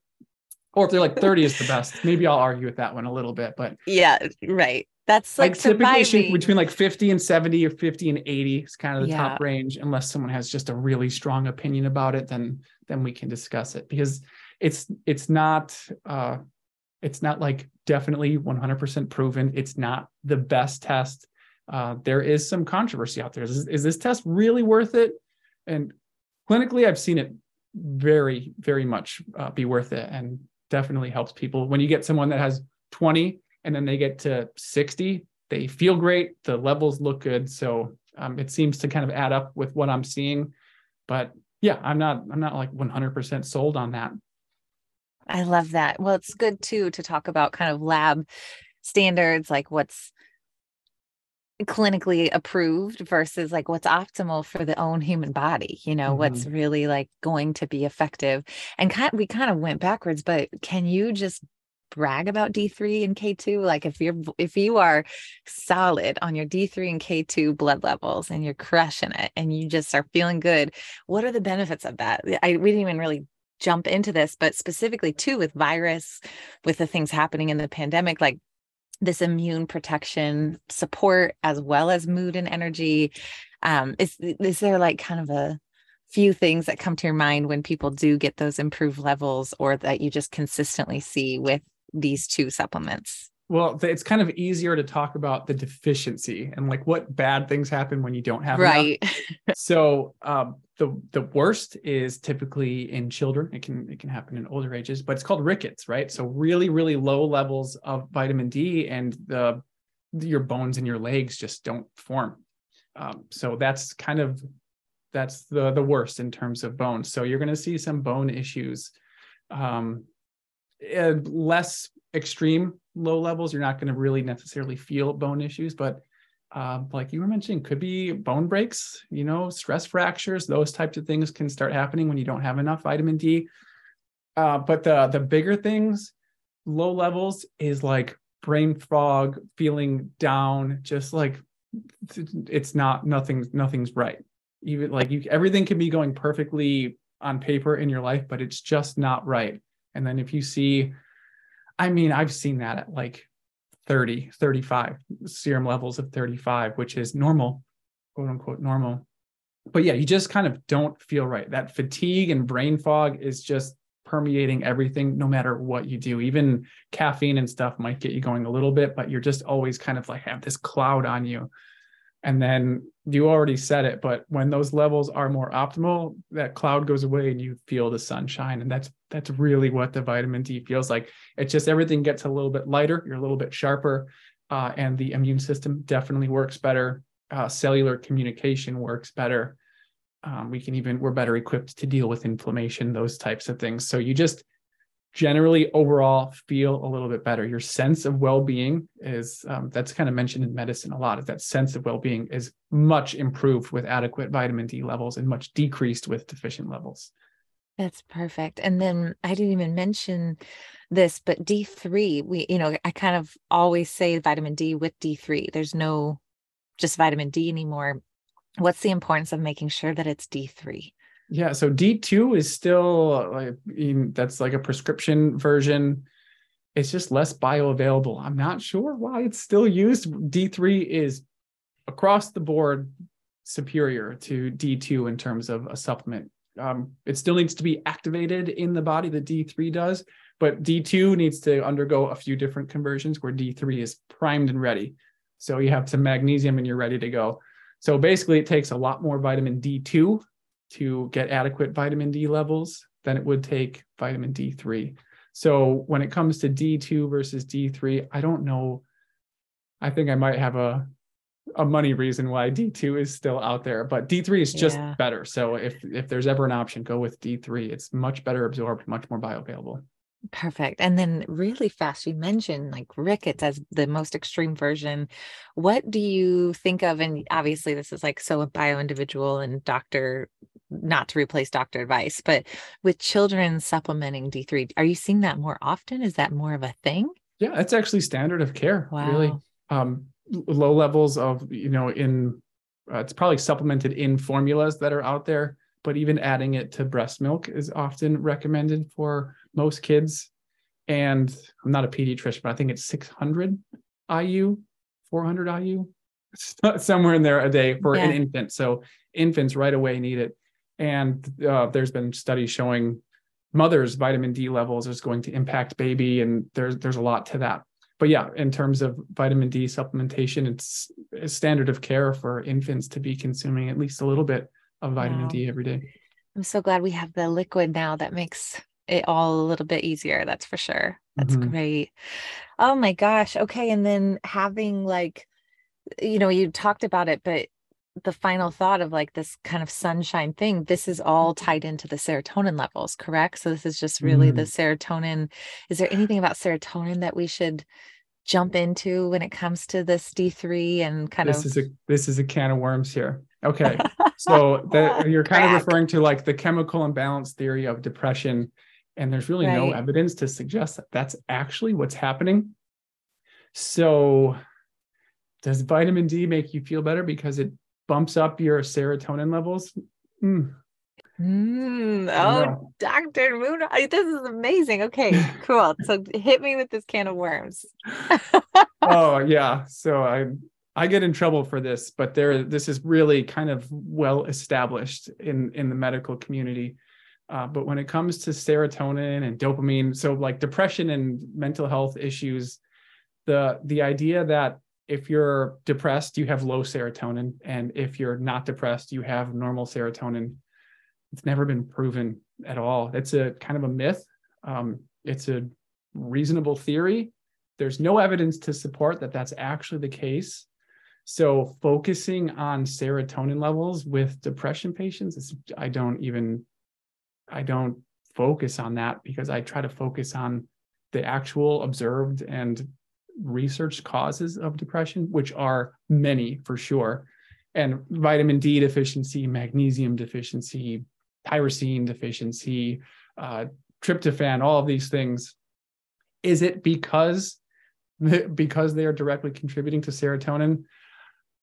Or if they're like 30 is the best, maybe I'll argue with that one a little bit. But yeah, right. That's like I typically between like 50 and 70 or 50 and 80 is kind of the yeah. top range. Unless someone has just a really strong opinion about it, then then we can discuss it because it's it's not uh it's not like definitely 100% proven. It's not the best test uh, there is some controversy out there. Is, is this test really worth it? And clinically, I've seen it very, very much uh, be worth it and definitely helps people. When you get someone that has 20 and then they get to 60, they feel great, the levels look good. So um, it seems to kind of add up with what I'm seeing. But yeah, I'm not, I'm not like 100% sold on that. I love that. Well, it's good too to talk about kind of lab standards, like what's clinically approved versus like what's optimal for the own human body you know mm-hmm. what's really like going to be effective and kind we kind of went backwards but can you just brag about D3 and K2? Like if you're if you are solid on your D3 and K2 blood levels and you're crushing it and you just are feeling good, what are the benefits of that? I we didn't even really jump into this, but specifically too with virus, with the things happening in the pandemic, like this immune protection support as well as mood and energy. Um, is is there like kind of a few things that come to your mind when people do get those improved levels or that you just consistently see with these two supplements? Well, it's kind of easier to talk about the deficiency and like what bad things happen when you don't have right. so um, the the worst is typically in children. It can it can happen in older ages, but it's called rickets, right? So really really low levels of vitamin D and the your bones and your legs just don't form. Um, so that's kind of that's the the worst in terms of bones. So you're going to see some bone issues. Um, less extreme low levels, you're not going to really necessarily feel bone issues, but uh, like you were mentioning, could be bone breaks, you know, stress fractures, those types of things can start happening when you don't have enough vitamin D. Uh, but the the bigger things, low levels, is like brain fog, feeling down, just like it's not nothing, nothing's right. Even like you, everything can be going perfectly on paper in your life, but it's just not right. And then if you see I mean, I've seen that at like 30, 35 serum levels of 35, which is normal, quote unquote normal. But yeah, you just kind of don't feel right. That fatigue and brain fog is just permeating everything no matter what you do. Even caffeine and stuff might get you going a little bit, but you're just always kind of like have this cloud on you. And then you already said it, but when those levels are more optimal, that cloud goes away and you feel the sunshine. And that's that's really what the vitamin D feels like. It's just everything gets a little bit lighter, you're a little bit sharper, uh, and the immune system definitely works better. Uh, cellular communication works better. Um, we can even we're better equipped to deal with inflammation, those types of things. So you just generally overall feel a little bit better. Your sense of well-being is um, that's kind of mentioned in medicine a lot. Is that sense of well-being is much improved with adequate vitamin D levels and much decreased with deficient levels. That's perfect. And then I didn't even mention this, but D3, we, you know, I kind of always say vitamin D with D3. There's no just vitamin D anymore. What's the importance of making sure that it's D3? Yeah, so D2 is still like that's like a prescription version. It's just less bioavailable. I'm not sure why it's still used. D3 is across the board superior to D2 in terms of a supplement. Um, it still needs to be activated in the body, the D3 does, but D2 needs to undergo a few different conversions where D3 is primed and ready. So you have some magnesium and you're ready to go. So basically, it takes a lot more vitamin D2 to get adequate vitamin D levels than it would take vitamin D3. So when it comes to D2 versus D3, I don't know. I think I might have a a money reason why D2 is still out there, but D3 is just yeah. better. So if if there's ever an option, go with D3. It's much better absorbed, much more bioavailable. Perfect. And then really fast, you mentioned like rickets as the most extreme version. What do you think of? And obviously, this is like so a bio individual and doctor, not to replace doctor advice, but with children supplementing D3, are you seeing that more often? Is that more of a thing? Yeah, it's actually standard of care. Wow. Really, um, low levels of you know in uh, it's probably supplemented in formulas that are out there, but even adding it to breast milk is often recommended for most kids. And I'm not a pediatrician, but I think it's 600 IU, 400 IU, somewhere in there a day for yeah. an infant. So infants right away need it. And uh, there's been studies showing mother's vitamin D levels is going to impact baby, and there's there's a lot to that. But yeah, in terms of vitamin D supplementation, it's a standard of care for infants to be consuming at least a little bit of vitamin wow. D every day. I'm so glad we have the liquid now that makes it all a little bit easier. That's for sure. That's mm-hmm. great. Oh my gosh. Okay. And then having like, you know, you talked about it, but the final thought of like this kind of sunshine thing, this is all tied into the serotonin levels, correct? So this is just really mm. the serotonin. Is there anything about serotonin that we should jump into when it comes to this D3 and kind this of this is a this is a can of worms here. Okay. So the, you're kind of referring to like the chemical imbalance theory of depression And there's really right. no evidence to suggest that that's actually what's happening. So, does vitamin D make you feel better because it bumps up your serotonin levels? Mm. Mm, oh, Dr. Moon, this is amazing. Okay, cool. so hit me with this can of worms. oh yeah. So I I get in trouble for this, but there this is really kind of well established in in the medical community. Uh, but when it comes to serotonin and dopamine, so like depression and mental health issues, the the idea that if you're depressed, you have low serotonin, and if you're not depressed, you have normal serotonin. It's never been proven at all. It's a kind of a myth. Um, it's a reasonable theory. There's no evidence to support that that's actually the case. So focusing on serotonin levels with depression patients I don't even I don't focus on that because I try to focus on the actual observed and research causes of depression, which are many for sure. And vitamin D deficiency, magnesium deficiency, tyrosine deficiency, uh, tryptophan, all of these things. Is it because because they are directly contributing to serotonin?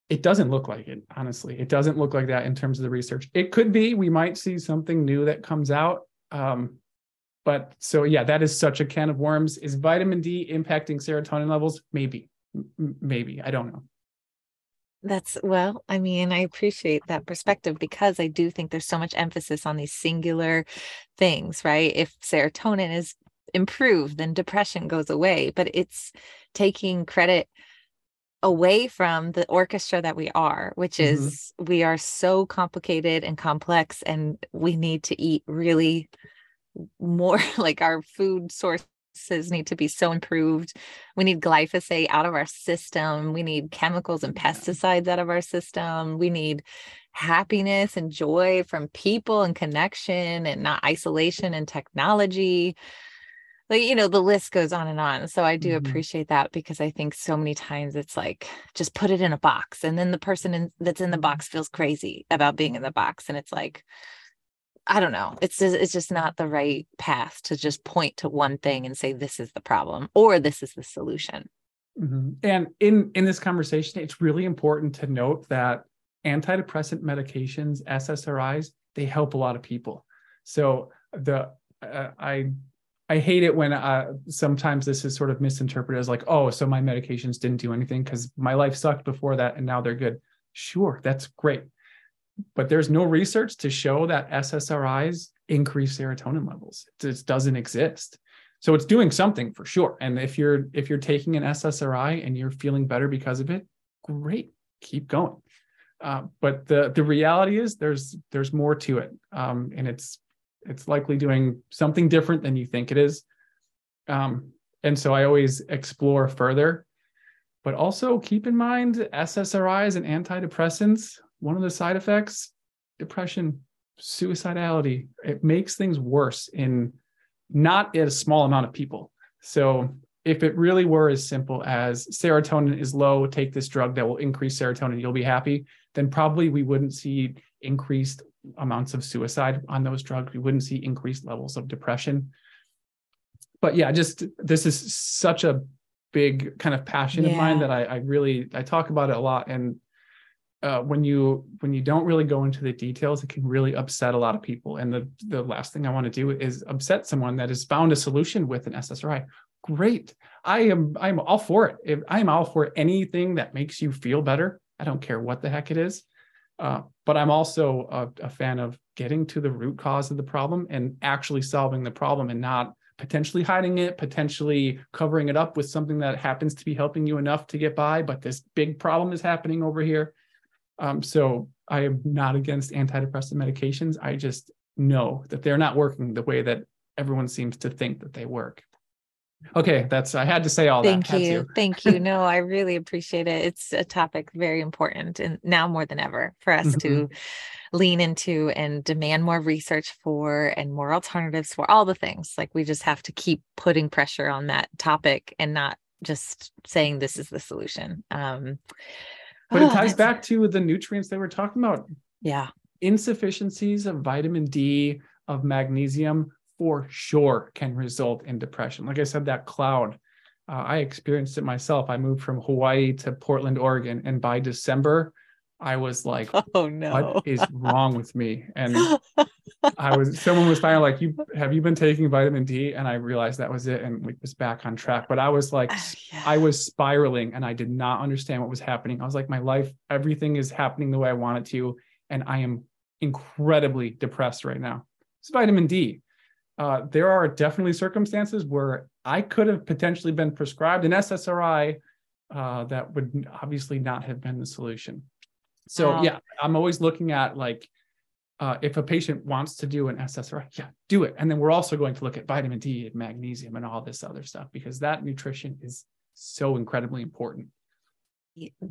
It doesn't look like it, honestly. It doesn't look like that in terms of the research. It could be. We might see something new that comes out. Um, but so yeah, that is such a can of worms. Is vitamin D impacting serotonin levels? Maybe, M- maybe. I don't know. That's well, I mean, I appreciate that perspective because I do think there's so much emphasis on these singular things, right? If serotonin is improved, then depression goes away. But it's taking credit away from the orchestra that we are, which mm-hmm. is we are so complicated and complex, and we need to eat really more like our food sources need to be so improved. We need glyphosate out of our system. We need chemicals and pesticides out of our system. We need happiness and joy from people and connection and not isolation and technology. Like, you know, the list goes on and on. So I do mm-hmm. appreciate that because I think so many times it's like just put it in a box. And then the person in, that's in the mm-hmm. box feels crazy about being in the box. And it's like, I don't know. It's just, it's just not the right path to just point to one thing and say this is the problem or this is the solution. Mm-hmm. And in in this conversation, it's really important to note that antidepressant medications, SSRIs, they help a lot of people. So the uh, I I hate it when uh, sometimes this is sort of misinterpreted as like, oh, so my medications didn't do anything because my life sucked before that and now they're good. Sure, that's great but there's no research to show that SSRIs increase serotonin levels. It just doesn't exist. So it's doing something for sure. And if you're if you're taking an SSRI and you're feeling better because of it, great, keep going. Uh, but the the reality is there's there's more to it, um, and it's it's likely doing something different than you think it is. Um, and so I always explore further, but also keep in mind SSRIs and antidepressants one of the side effects depression suicidality it makes things worse in not a small amount of people. So if it really were as simple as serotonin is low take this drug that will increase serotonin you'll be happy then probably we wouldn't see increased amounts of suicide on those drugs. We wouldn't see increased levels of depression. But yeah just this is such a big kind of passion yeah. of mine that I, I really i talk about it a lot and uh, when you when you don't really go into the details, it can really upset a lot of people. And the the last thing I want to do is upset someone that has found a solution with an SSRI. Great, I am I'm all for it. If I'm all for anything that makes you feel better. I don't care what the heck it is. Uh, but I'm also a, a fan of getting to the root cause of the problem and actually solving the problem and not potentially hiding it, potentially covering it up with something that happens to be helping you enough to get by, but this big problem is happening over here. Um, so I am not against antidepressant medications. I just know that they're not working the way that everyone seems to think that they work. Okay, that's I had to say all Thank that. Thank you. Thank you. No, I really appreciate it. It's a topic very important and now more than ever for us mm-hmm. to lean into and demand more research for and more alternatives for all the things. Like we just have to keep putting pressure on that topic and not just saying this is the solution. Um, but oh, it ties back to the nutrients they we're talking about. Yeah. Insufficiencies of vitamin D, of magnesium for sure can result in depression. Like I said, that cloud, uh, I experienced it myself. I moved from Hawaii to Portland, Oregon, and by December, I was like, "Oh no, what is wrong with me?" And I was someone was finally like, "You have you been taking vitamin D?" And I realized that was it, and we was back on track. But I was like, yeah. I was spiraling, and I did not understand what was happening. I was like, my life, everything is happening the way I want it to, and I am incredibly depressed right now. It's vitamin D. Uh, there are definitely circumstances where I could have potentially been prescribed an SSRI uh, that would obviously not have been the solution. So wow. yeah, I'm always looking at like uh, if a patient wants to do an SSRI, yeah, do it. And then we're also going to look at vitamin D and magnesium and all this other stuff because that nutrition is so incredibly important.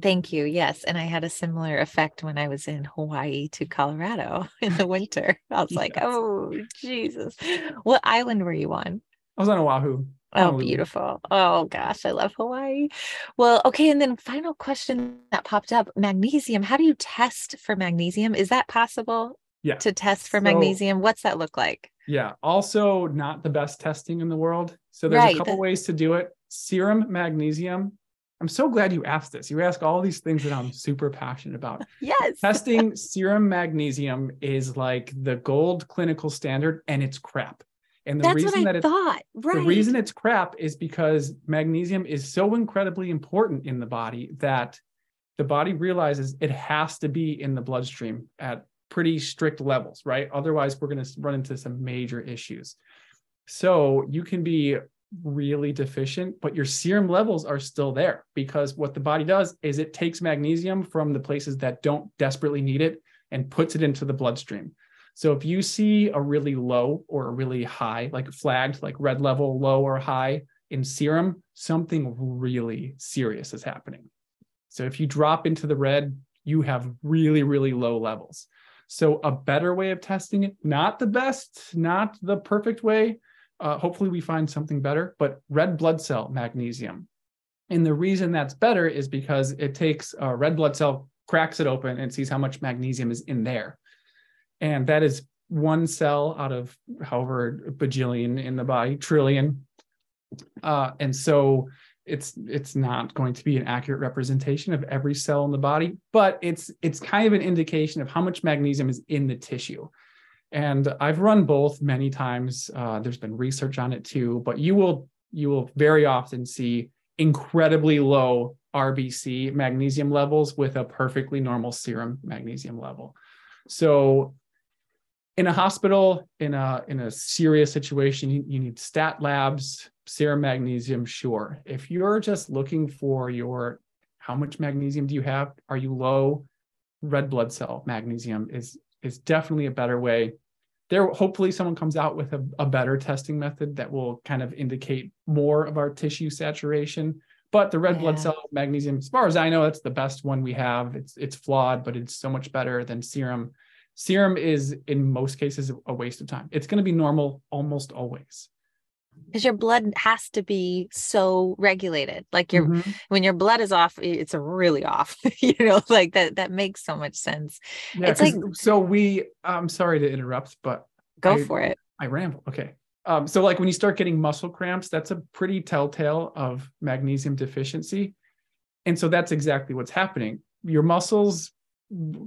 Thank you. Yes. And I had a similar effect when I was in Hawaii to Colorado in the winter. I was yes. like, oh, Jesus. What island were you on? I was on Oahu. Oh, oh beautiful. Oh, gosh. I love Hawaii. Well, okay. And then, final question that popped up magnesium. How do you test for magnesium? Is that possible? Yeah. To test for so, magnesium? What's that look like? Yeah. Also, not the best testing in the world. So, there's right. a couple ways to do it. Serum magnesium I'm so glad you asked this. You ask all these things that I'm super passionate about. Yes. Testing serum magnesium is like the gold clinical standard and it's crap. And the That's reason that it, thought. Right. the reason it's crap is because magnesium is so incredibly important in the body that the body realizes it has to be in the bloodstream at pretty strict levels, right? Otherwise, we're going to run into some major issues. So you can be really deficient, but your serum levels are still there because what the body does is it takes magnesium from the places that don't desperately need it and puts it into the bloodstream. So if you see a really low or a really high, like flagged, like red level, low or high in serum, something really serious is happening. So if you drop into the red, you have really, really low levels. So a better way of testing it, not the best, not the perfect way, uh, hopefully we find something better, but red blood cell magnesium. And the reason that's better is because it takes a red blood cell, cracks it open, and sees how much magnesium is in there. And that is one cell out of however bajillion in the body, trillion. Uh, and so it's it's not going to be an accurate representation of every cell in the body, but it's it's kind of an indication of how much magnesium is in the tissue. And I've run both many times. Uh, there's been research on it too, but you will you will very often see incredibly low RBC magnesium levels with a perfectly normal serum magnesium level. So in a hospital, in a in a serious situation, you, you need stat labs, serum magnesium, sure. If you're just looking for your how much magnesium do you have? Are you low? Red blood cell magnesium is is definitely a better way there hopefully someone comes out with a, a better testing method that will kind of indicate more of our tissue saturation but the red yeah. blood cell magnesium as far as i know that's the best one we have it's it's flawed but it's so much better than serum serum is in most cases a waste of time. It's going to be normal almost always. Because your blood has to be so regulated. Like your mm-hmm. when your blood is off it's really off. You know like that that makes so much sense. Yeah, it's like so we i'm sorry to interrupt but go I, for it. I ramble. Okay. Um, so like when you start getting muscle cramps that's a pretty telltale of magnesium deficiency. And so that's exactly what's happening. Your muscles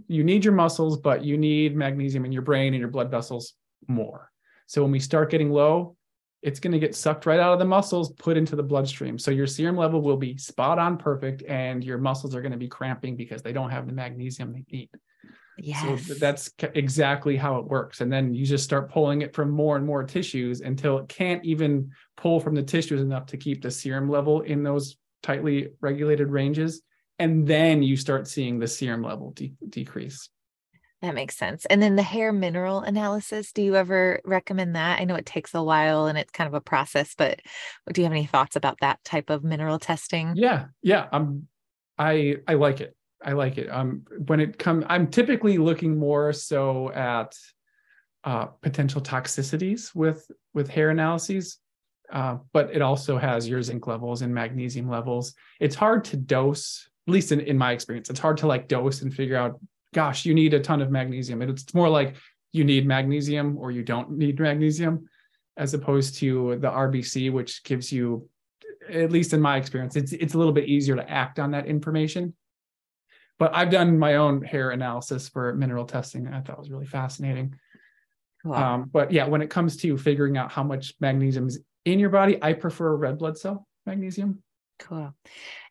you need your muscles but you need magnesium in your brain and your blood vessels more so when we start getting low it's going to get sucked right out of the muscles, put into the bloodstream. So your serum level will be spot on perfect, and your muscles are going to be cramping because they don't have the magnesium they need. Yes. So that's exactly how it works. And then you just start pulling it from more and more tissues until it can't even pull from the tissues enough to keep the serum level in those tightly regulated ranges. And then you start seeing the serum level de- decrease. That makes sense. And then the hair mineral analysis, do you ever recommend that? I know it takes a while and it's kind of a process, but do you have any thoughts about that type of mineral testing? Yeah. Yeah. I'm I I like it. I like it. Um when it comes I'm typically looking more so at uh potential toxicities with with hair analyses. Uh, but it also has your zinc levels and magnesium levels. It's hard to dose, at least in, in my experience, it's hard to like dose and figure out gosh, you need a ton of magnesium. It's more like you need magnesium or you don't need magnesium. as opposed to the RBC, which gives you, at least in my experience, it's it's a little bit easier to act on that information. But I've done my own hair analysis for mineral testing. I thought was really fascinating. Um, but yeah, when it comes to figuring out how much magnesium is in your body, I prefer red blood cell magnesium. Cool.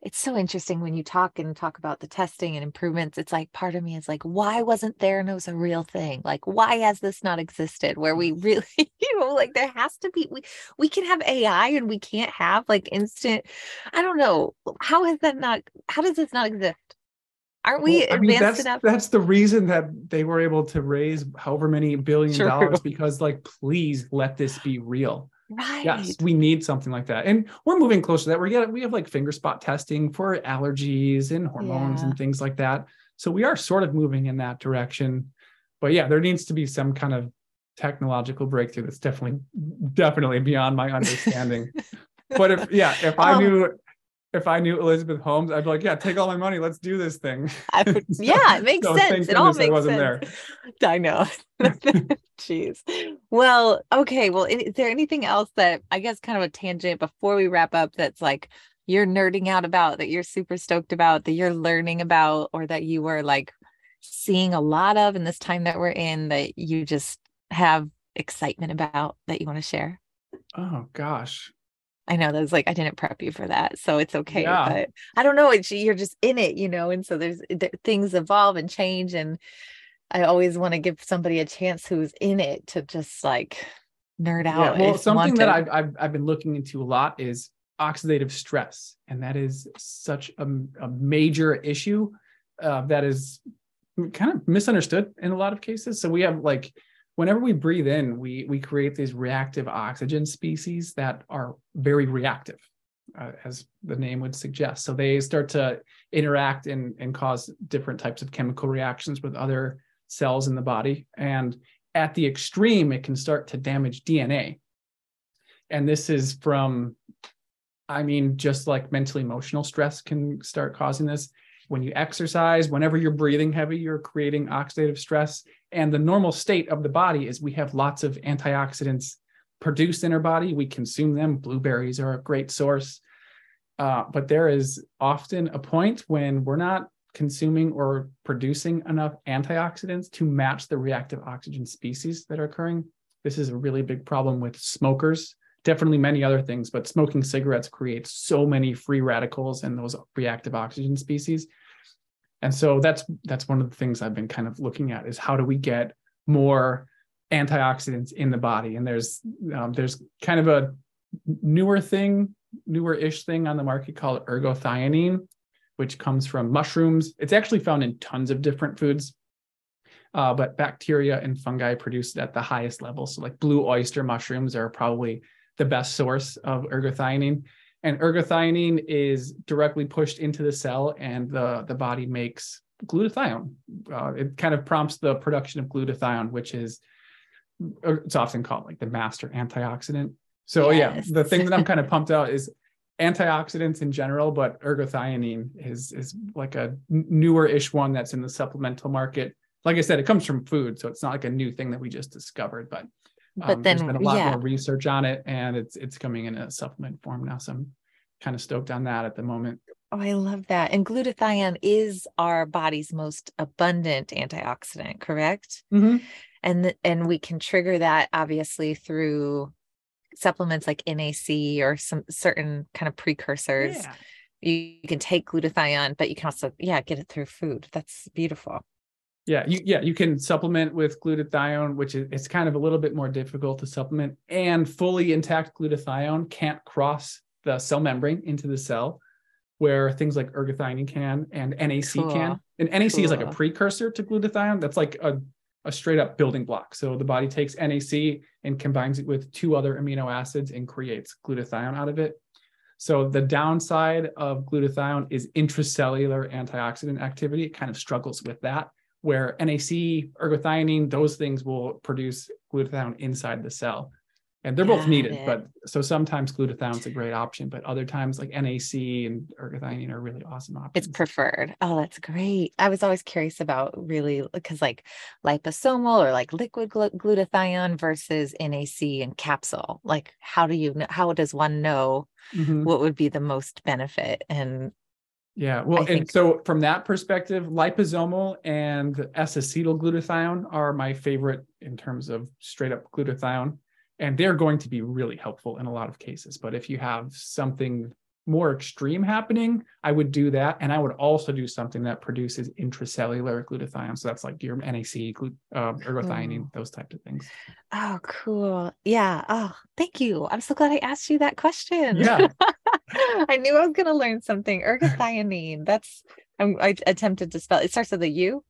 It's so interesting when you talk and talk about the testing and improvements. It's like part of me is like, why wasn't Theranos a real thing? Like, why has this not existed? Where we really, you know, like there has to be we we can have AI and we can't have like instant. I don't know how has that not? How does this not exist? Aren't we well, I mean, that's, enough? That's the reason that they were able to raise however many billion True. dollars because, like, please let this be real. Right. Yes, we need something like that. And we're moving closer to that. We're yeah, we have like finger spot testing for allergies and hormones yeah. and things like that. So we are sort of moving in that direction. But yeah, there needs to be some kind of technological breakthrough that's definitely definitely beyond my understanding. but if yeah, if I um, knew if I knew Elizabeth Holmes, I'd be like, yeah, take all my money. Let's do this thing. So, yeah, it makes so sense. It all makes I wasn't sense. There. I know. Jeez. Well, okay. Well, is there anything else that I guess kind of a tangent before we wrap up that's like you're nerding out about that you're super stoked about that you're learning about or that you were like seeing a lot of in this time that we're in that you just have excitement about that you want to share? Oh gosh. I know that's like I didn't prep you for that, so it's okay. Yeah. But I don't know. It's you're just in it, you know, and so there's there, things evolve and change, and I always want to give somebody a chance who's in it to just like nerd out. Yeah, well, something that I've, I've I've been looking into a lot is oxidative stress, and that is such a, a major issue uh, that is kind of misunderstood in a lot of cases. So we have like whenever we breathe in, we we create these reactive oxygen species that are very reactive, uh, as the name would suggest. So they start to interact and and cause different types of chemical reactions with other cells in the body. And at the extreme, it can start to damage DNA. And this is from, I mean, just like mental emotional stress can start causing this when you exercise, whenever you're breathing heavy, you're creating oxidative stress. And the normal state of the body is we have lots of antioxidants produced in our body. We consume them. Blueberries are a great source. Uh, but there is often a point when we're not consuming or producing enough antioxidants to match the reactive oxygen species that are occurring. This is a really big problem with smokers definitely many other things, but smoking cigarettes creates so many free radicals and those reactive oxygen species. And so that's that's one of the things I've been kind of looking at is how do we get more antioxidants in the body? And there's um, there's kind of a newer thing, newer-ish thing on the market called ergothioneine, which comes from mushrooms. It's actually found in tons of different foods. Uh, but bacteria and fungi produce it at the highest level. So, like blue oyster mushrooms are probably the best source of ergothioneine. And ergothioneine is directly pushed into the cell, and the, the body makes glutathione. Uh, it kind of prompts the production of glutathione, which is it's often called like the master antioxidant. So yes. yeah, the thing that I'm kind of pumped out is antioxidants in general, but ergothioneine is is like a newer-ish one that's in the supplemental market. Like I said, it comes from food, so it's not like a new thing that we just discovered, but but um, then there's been a lot yeah. more research on it and it's it's coming in a supplement form now so i'm kind of stoked on that at the moment oh i love that and glutathione is our body's most abundant antioxidant correct mm-hmm. and and we can trigger that obviously through supplements like nac or some certain kind of precursors yeah. you, you can take glutathione but you can also yeah get it through food that's beautiful yeah, you yeah, you can supplement with glutathione, which is it's kind of a little bit more difficult to supplement. And fully intact glutathione can't cross the cell membrane into the cell, where things like ergothioneine can and NAC cool. can. And NAC cool. is like a precursor to glutathione. That's like a, a straight up building block. So the body takes NAC and combines it with two other amino acids and creates glutathione out of it. So the downside of glutathione is intracellular antioxidant activity. It kind of struggles with that where NAC, ergothioneine, those things will produce glutathione inside the cell. And they're both needed. it. But so sometimes glutathione's a great option, but other times like NAC and ergothioneine are really awesome options. It's preferred. Oh, that's great. I was always curious about really because like liposomal or like liquid glu- glutathione versus NAC and capsule. Like, how do you know? How does one know Mhm. what would be the most benefit? And Yeah, well, and think- so from that perspective, liposomal and S-acetyl glutathione are my favorite in terms of straight up glutathione, and they're going to be really helpful in a lot of cases. But if you have something more extreme happening, I would do that, and I would also do something that produces intracellular glutathione. So that's like your NAC, glu- uh, ergothioneine, Oh. those types of things. oh, cool. Yeah. Oh, thank you. I'm so glad I asked you that question. Yeah. I knew I was going to learn something. Ergothioneine. That's I'm, I attempted to spell. It starts with a U.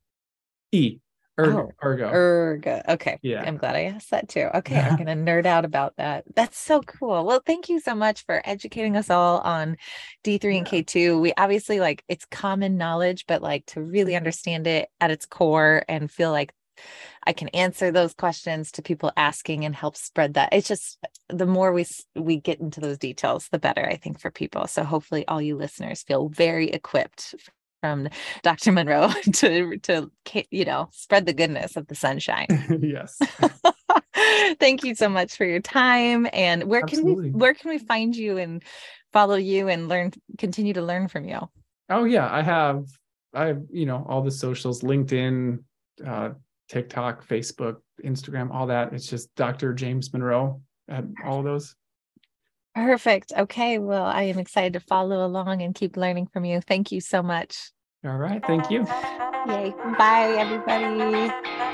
E, ergo, Oh, ergo. Ergo. Okay. Yeah. I'm glad I asked that too. Okay. I'm going to nerd out about that. That's so cool. Well, thank you so much for educating us all on D3 and K2. We obviously like it's common knowledge, but like to really understand it at its core and feel like I can answer those questions to people asking and help spread that. It's just the more we we get into those details, the better I think for people. So hopefully all you listeners feel very equipped from Dr. Monroe to to you know spread the goodness of the sunshine. yes. Thank you so much for your time. And where can we where can we find you and follow you and learn continue to learn from you? Oh yeah, I have I have, you know, all the socials, LinkedIn, uh, TikTok, Facebook, Instagram, all that. It's just Dr. James Monroe at all of those. Perfect. Okay. Well, I am excited to follow along and keep learning from you. Thank you so much. All right. Thank you. Yay. Bye, everybody.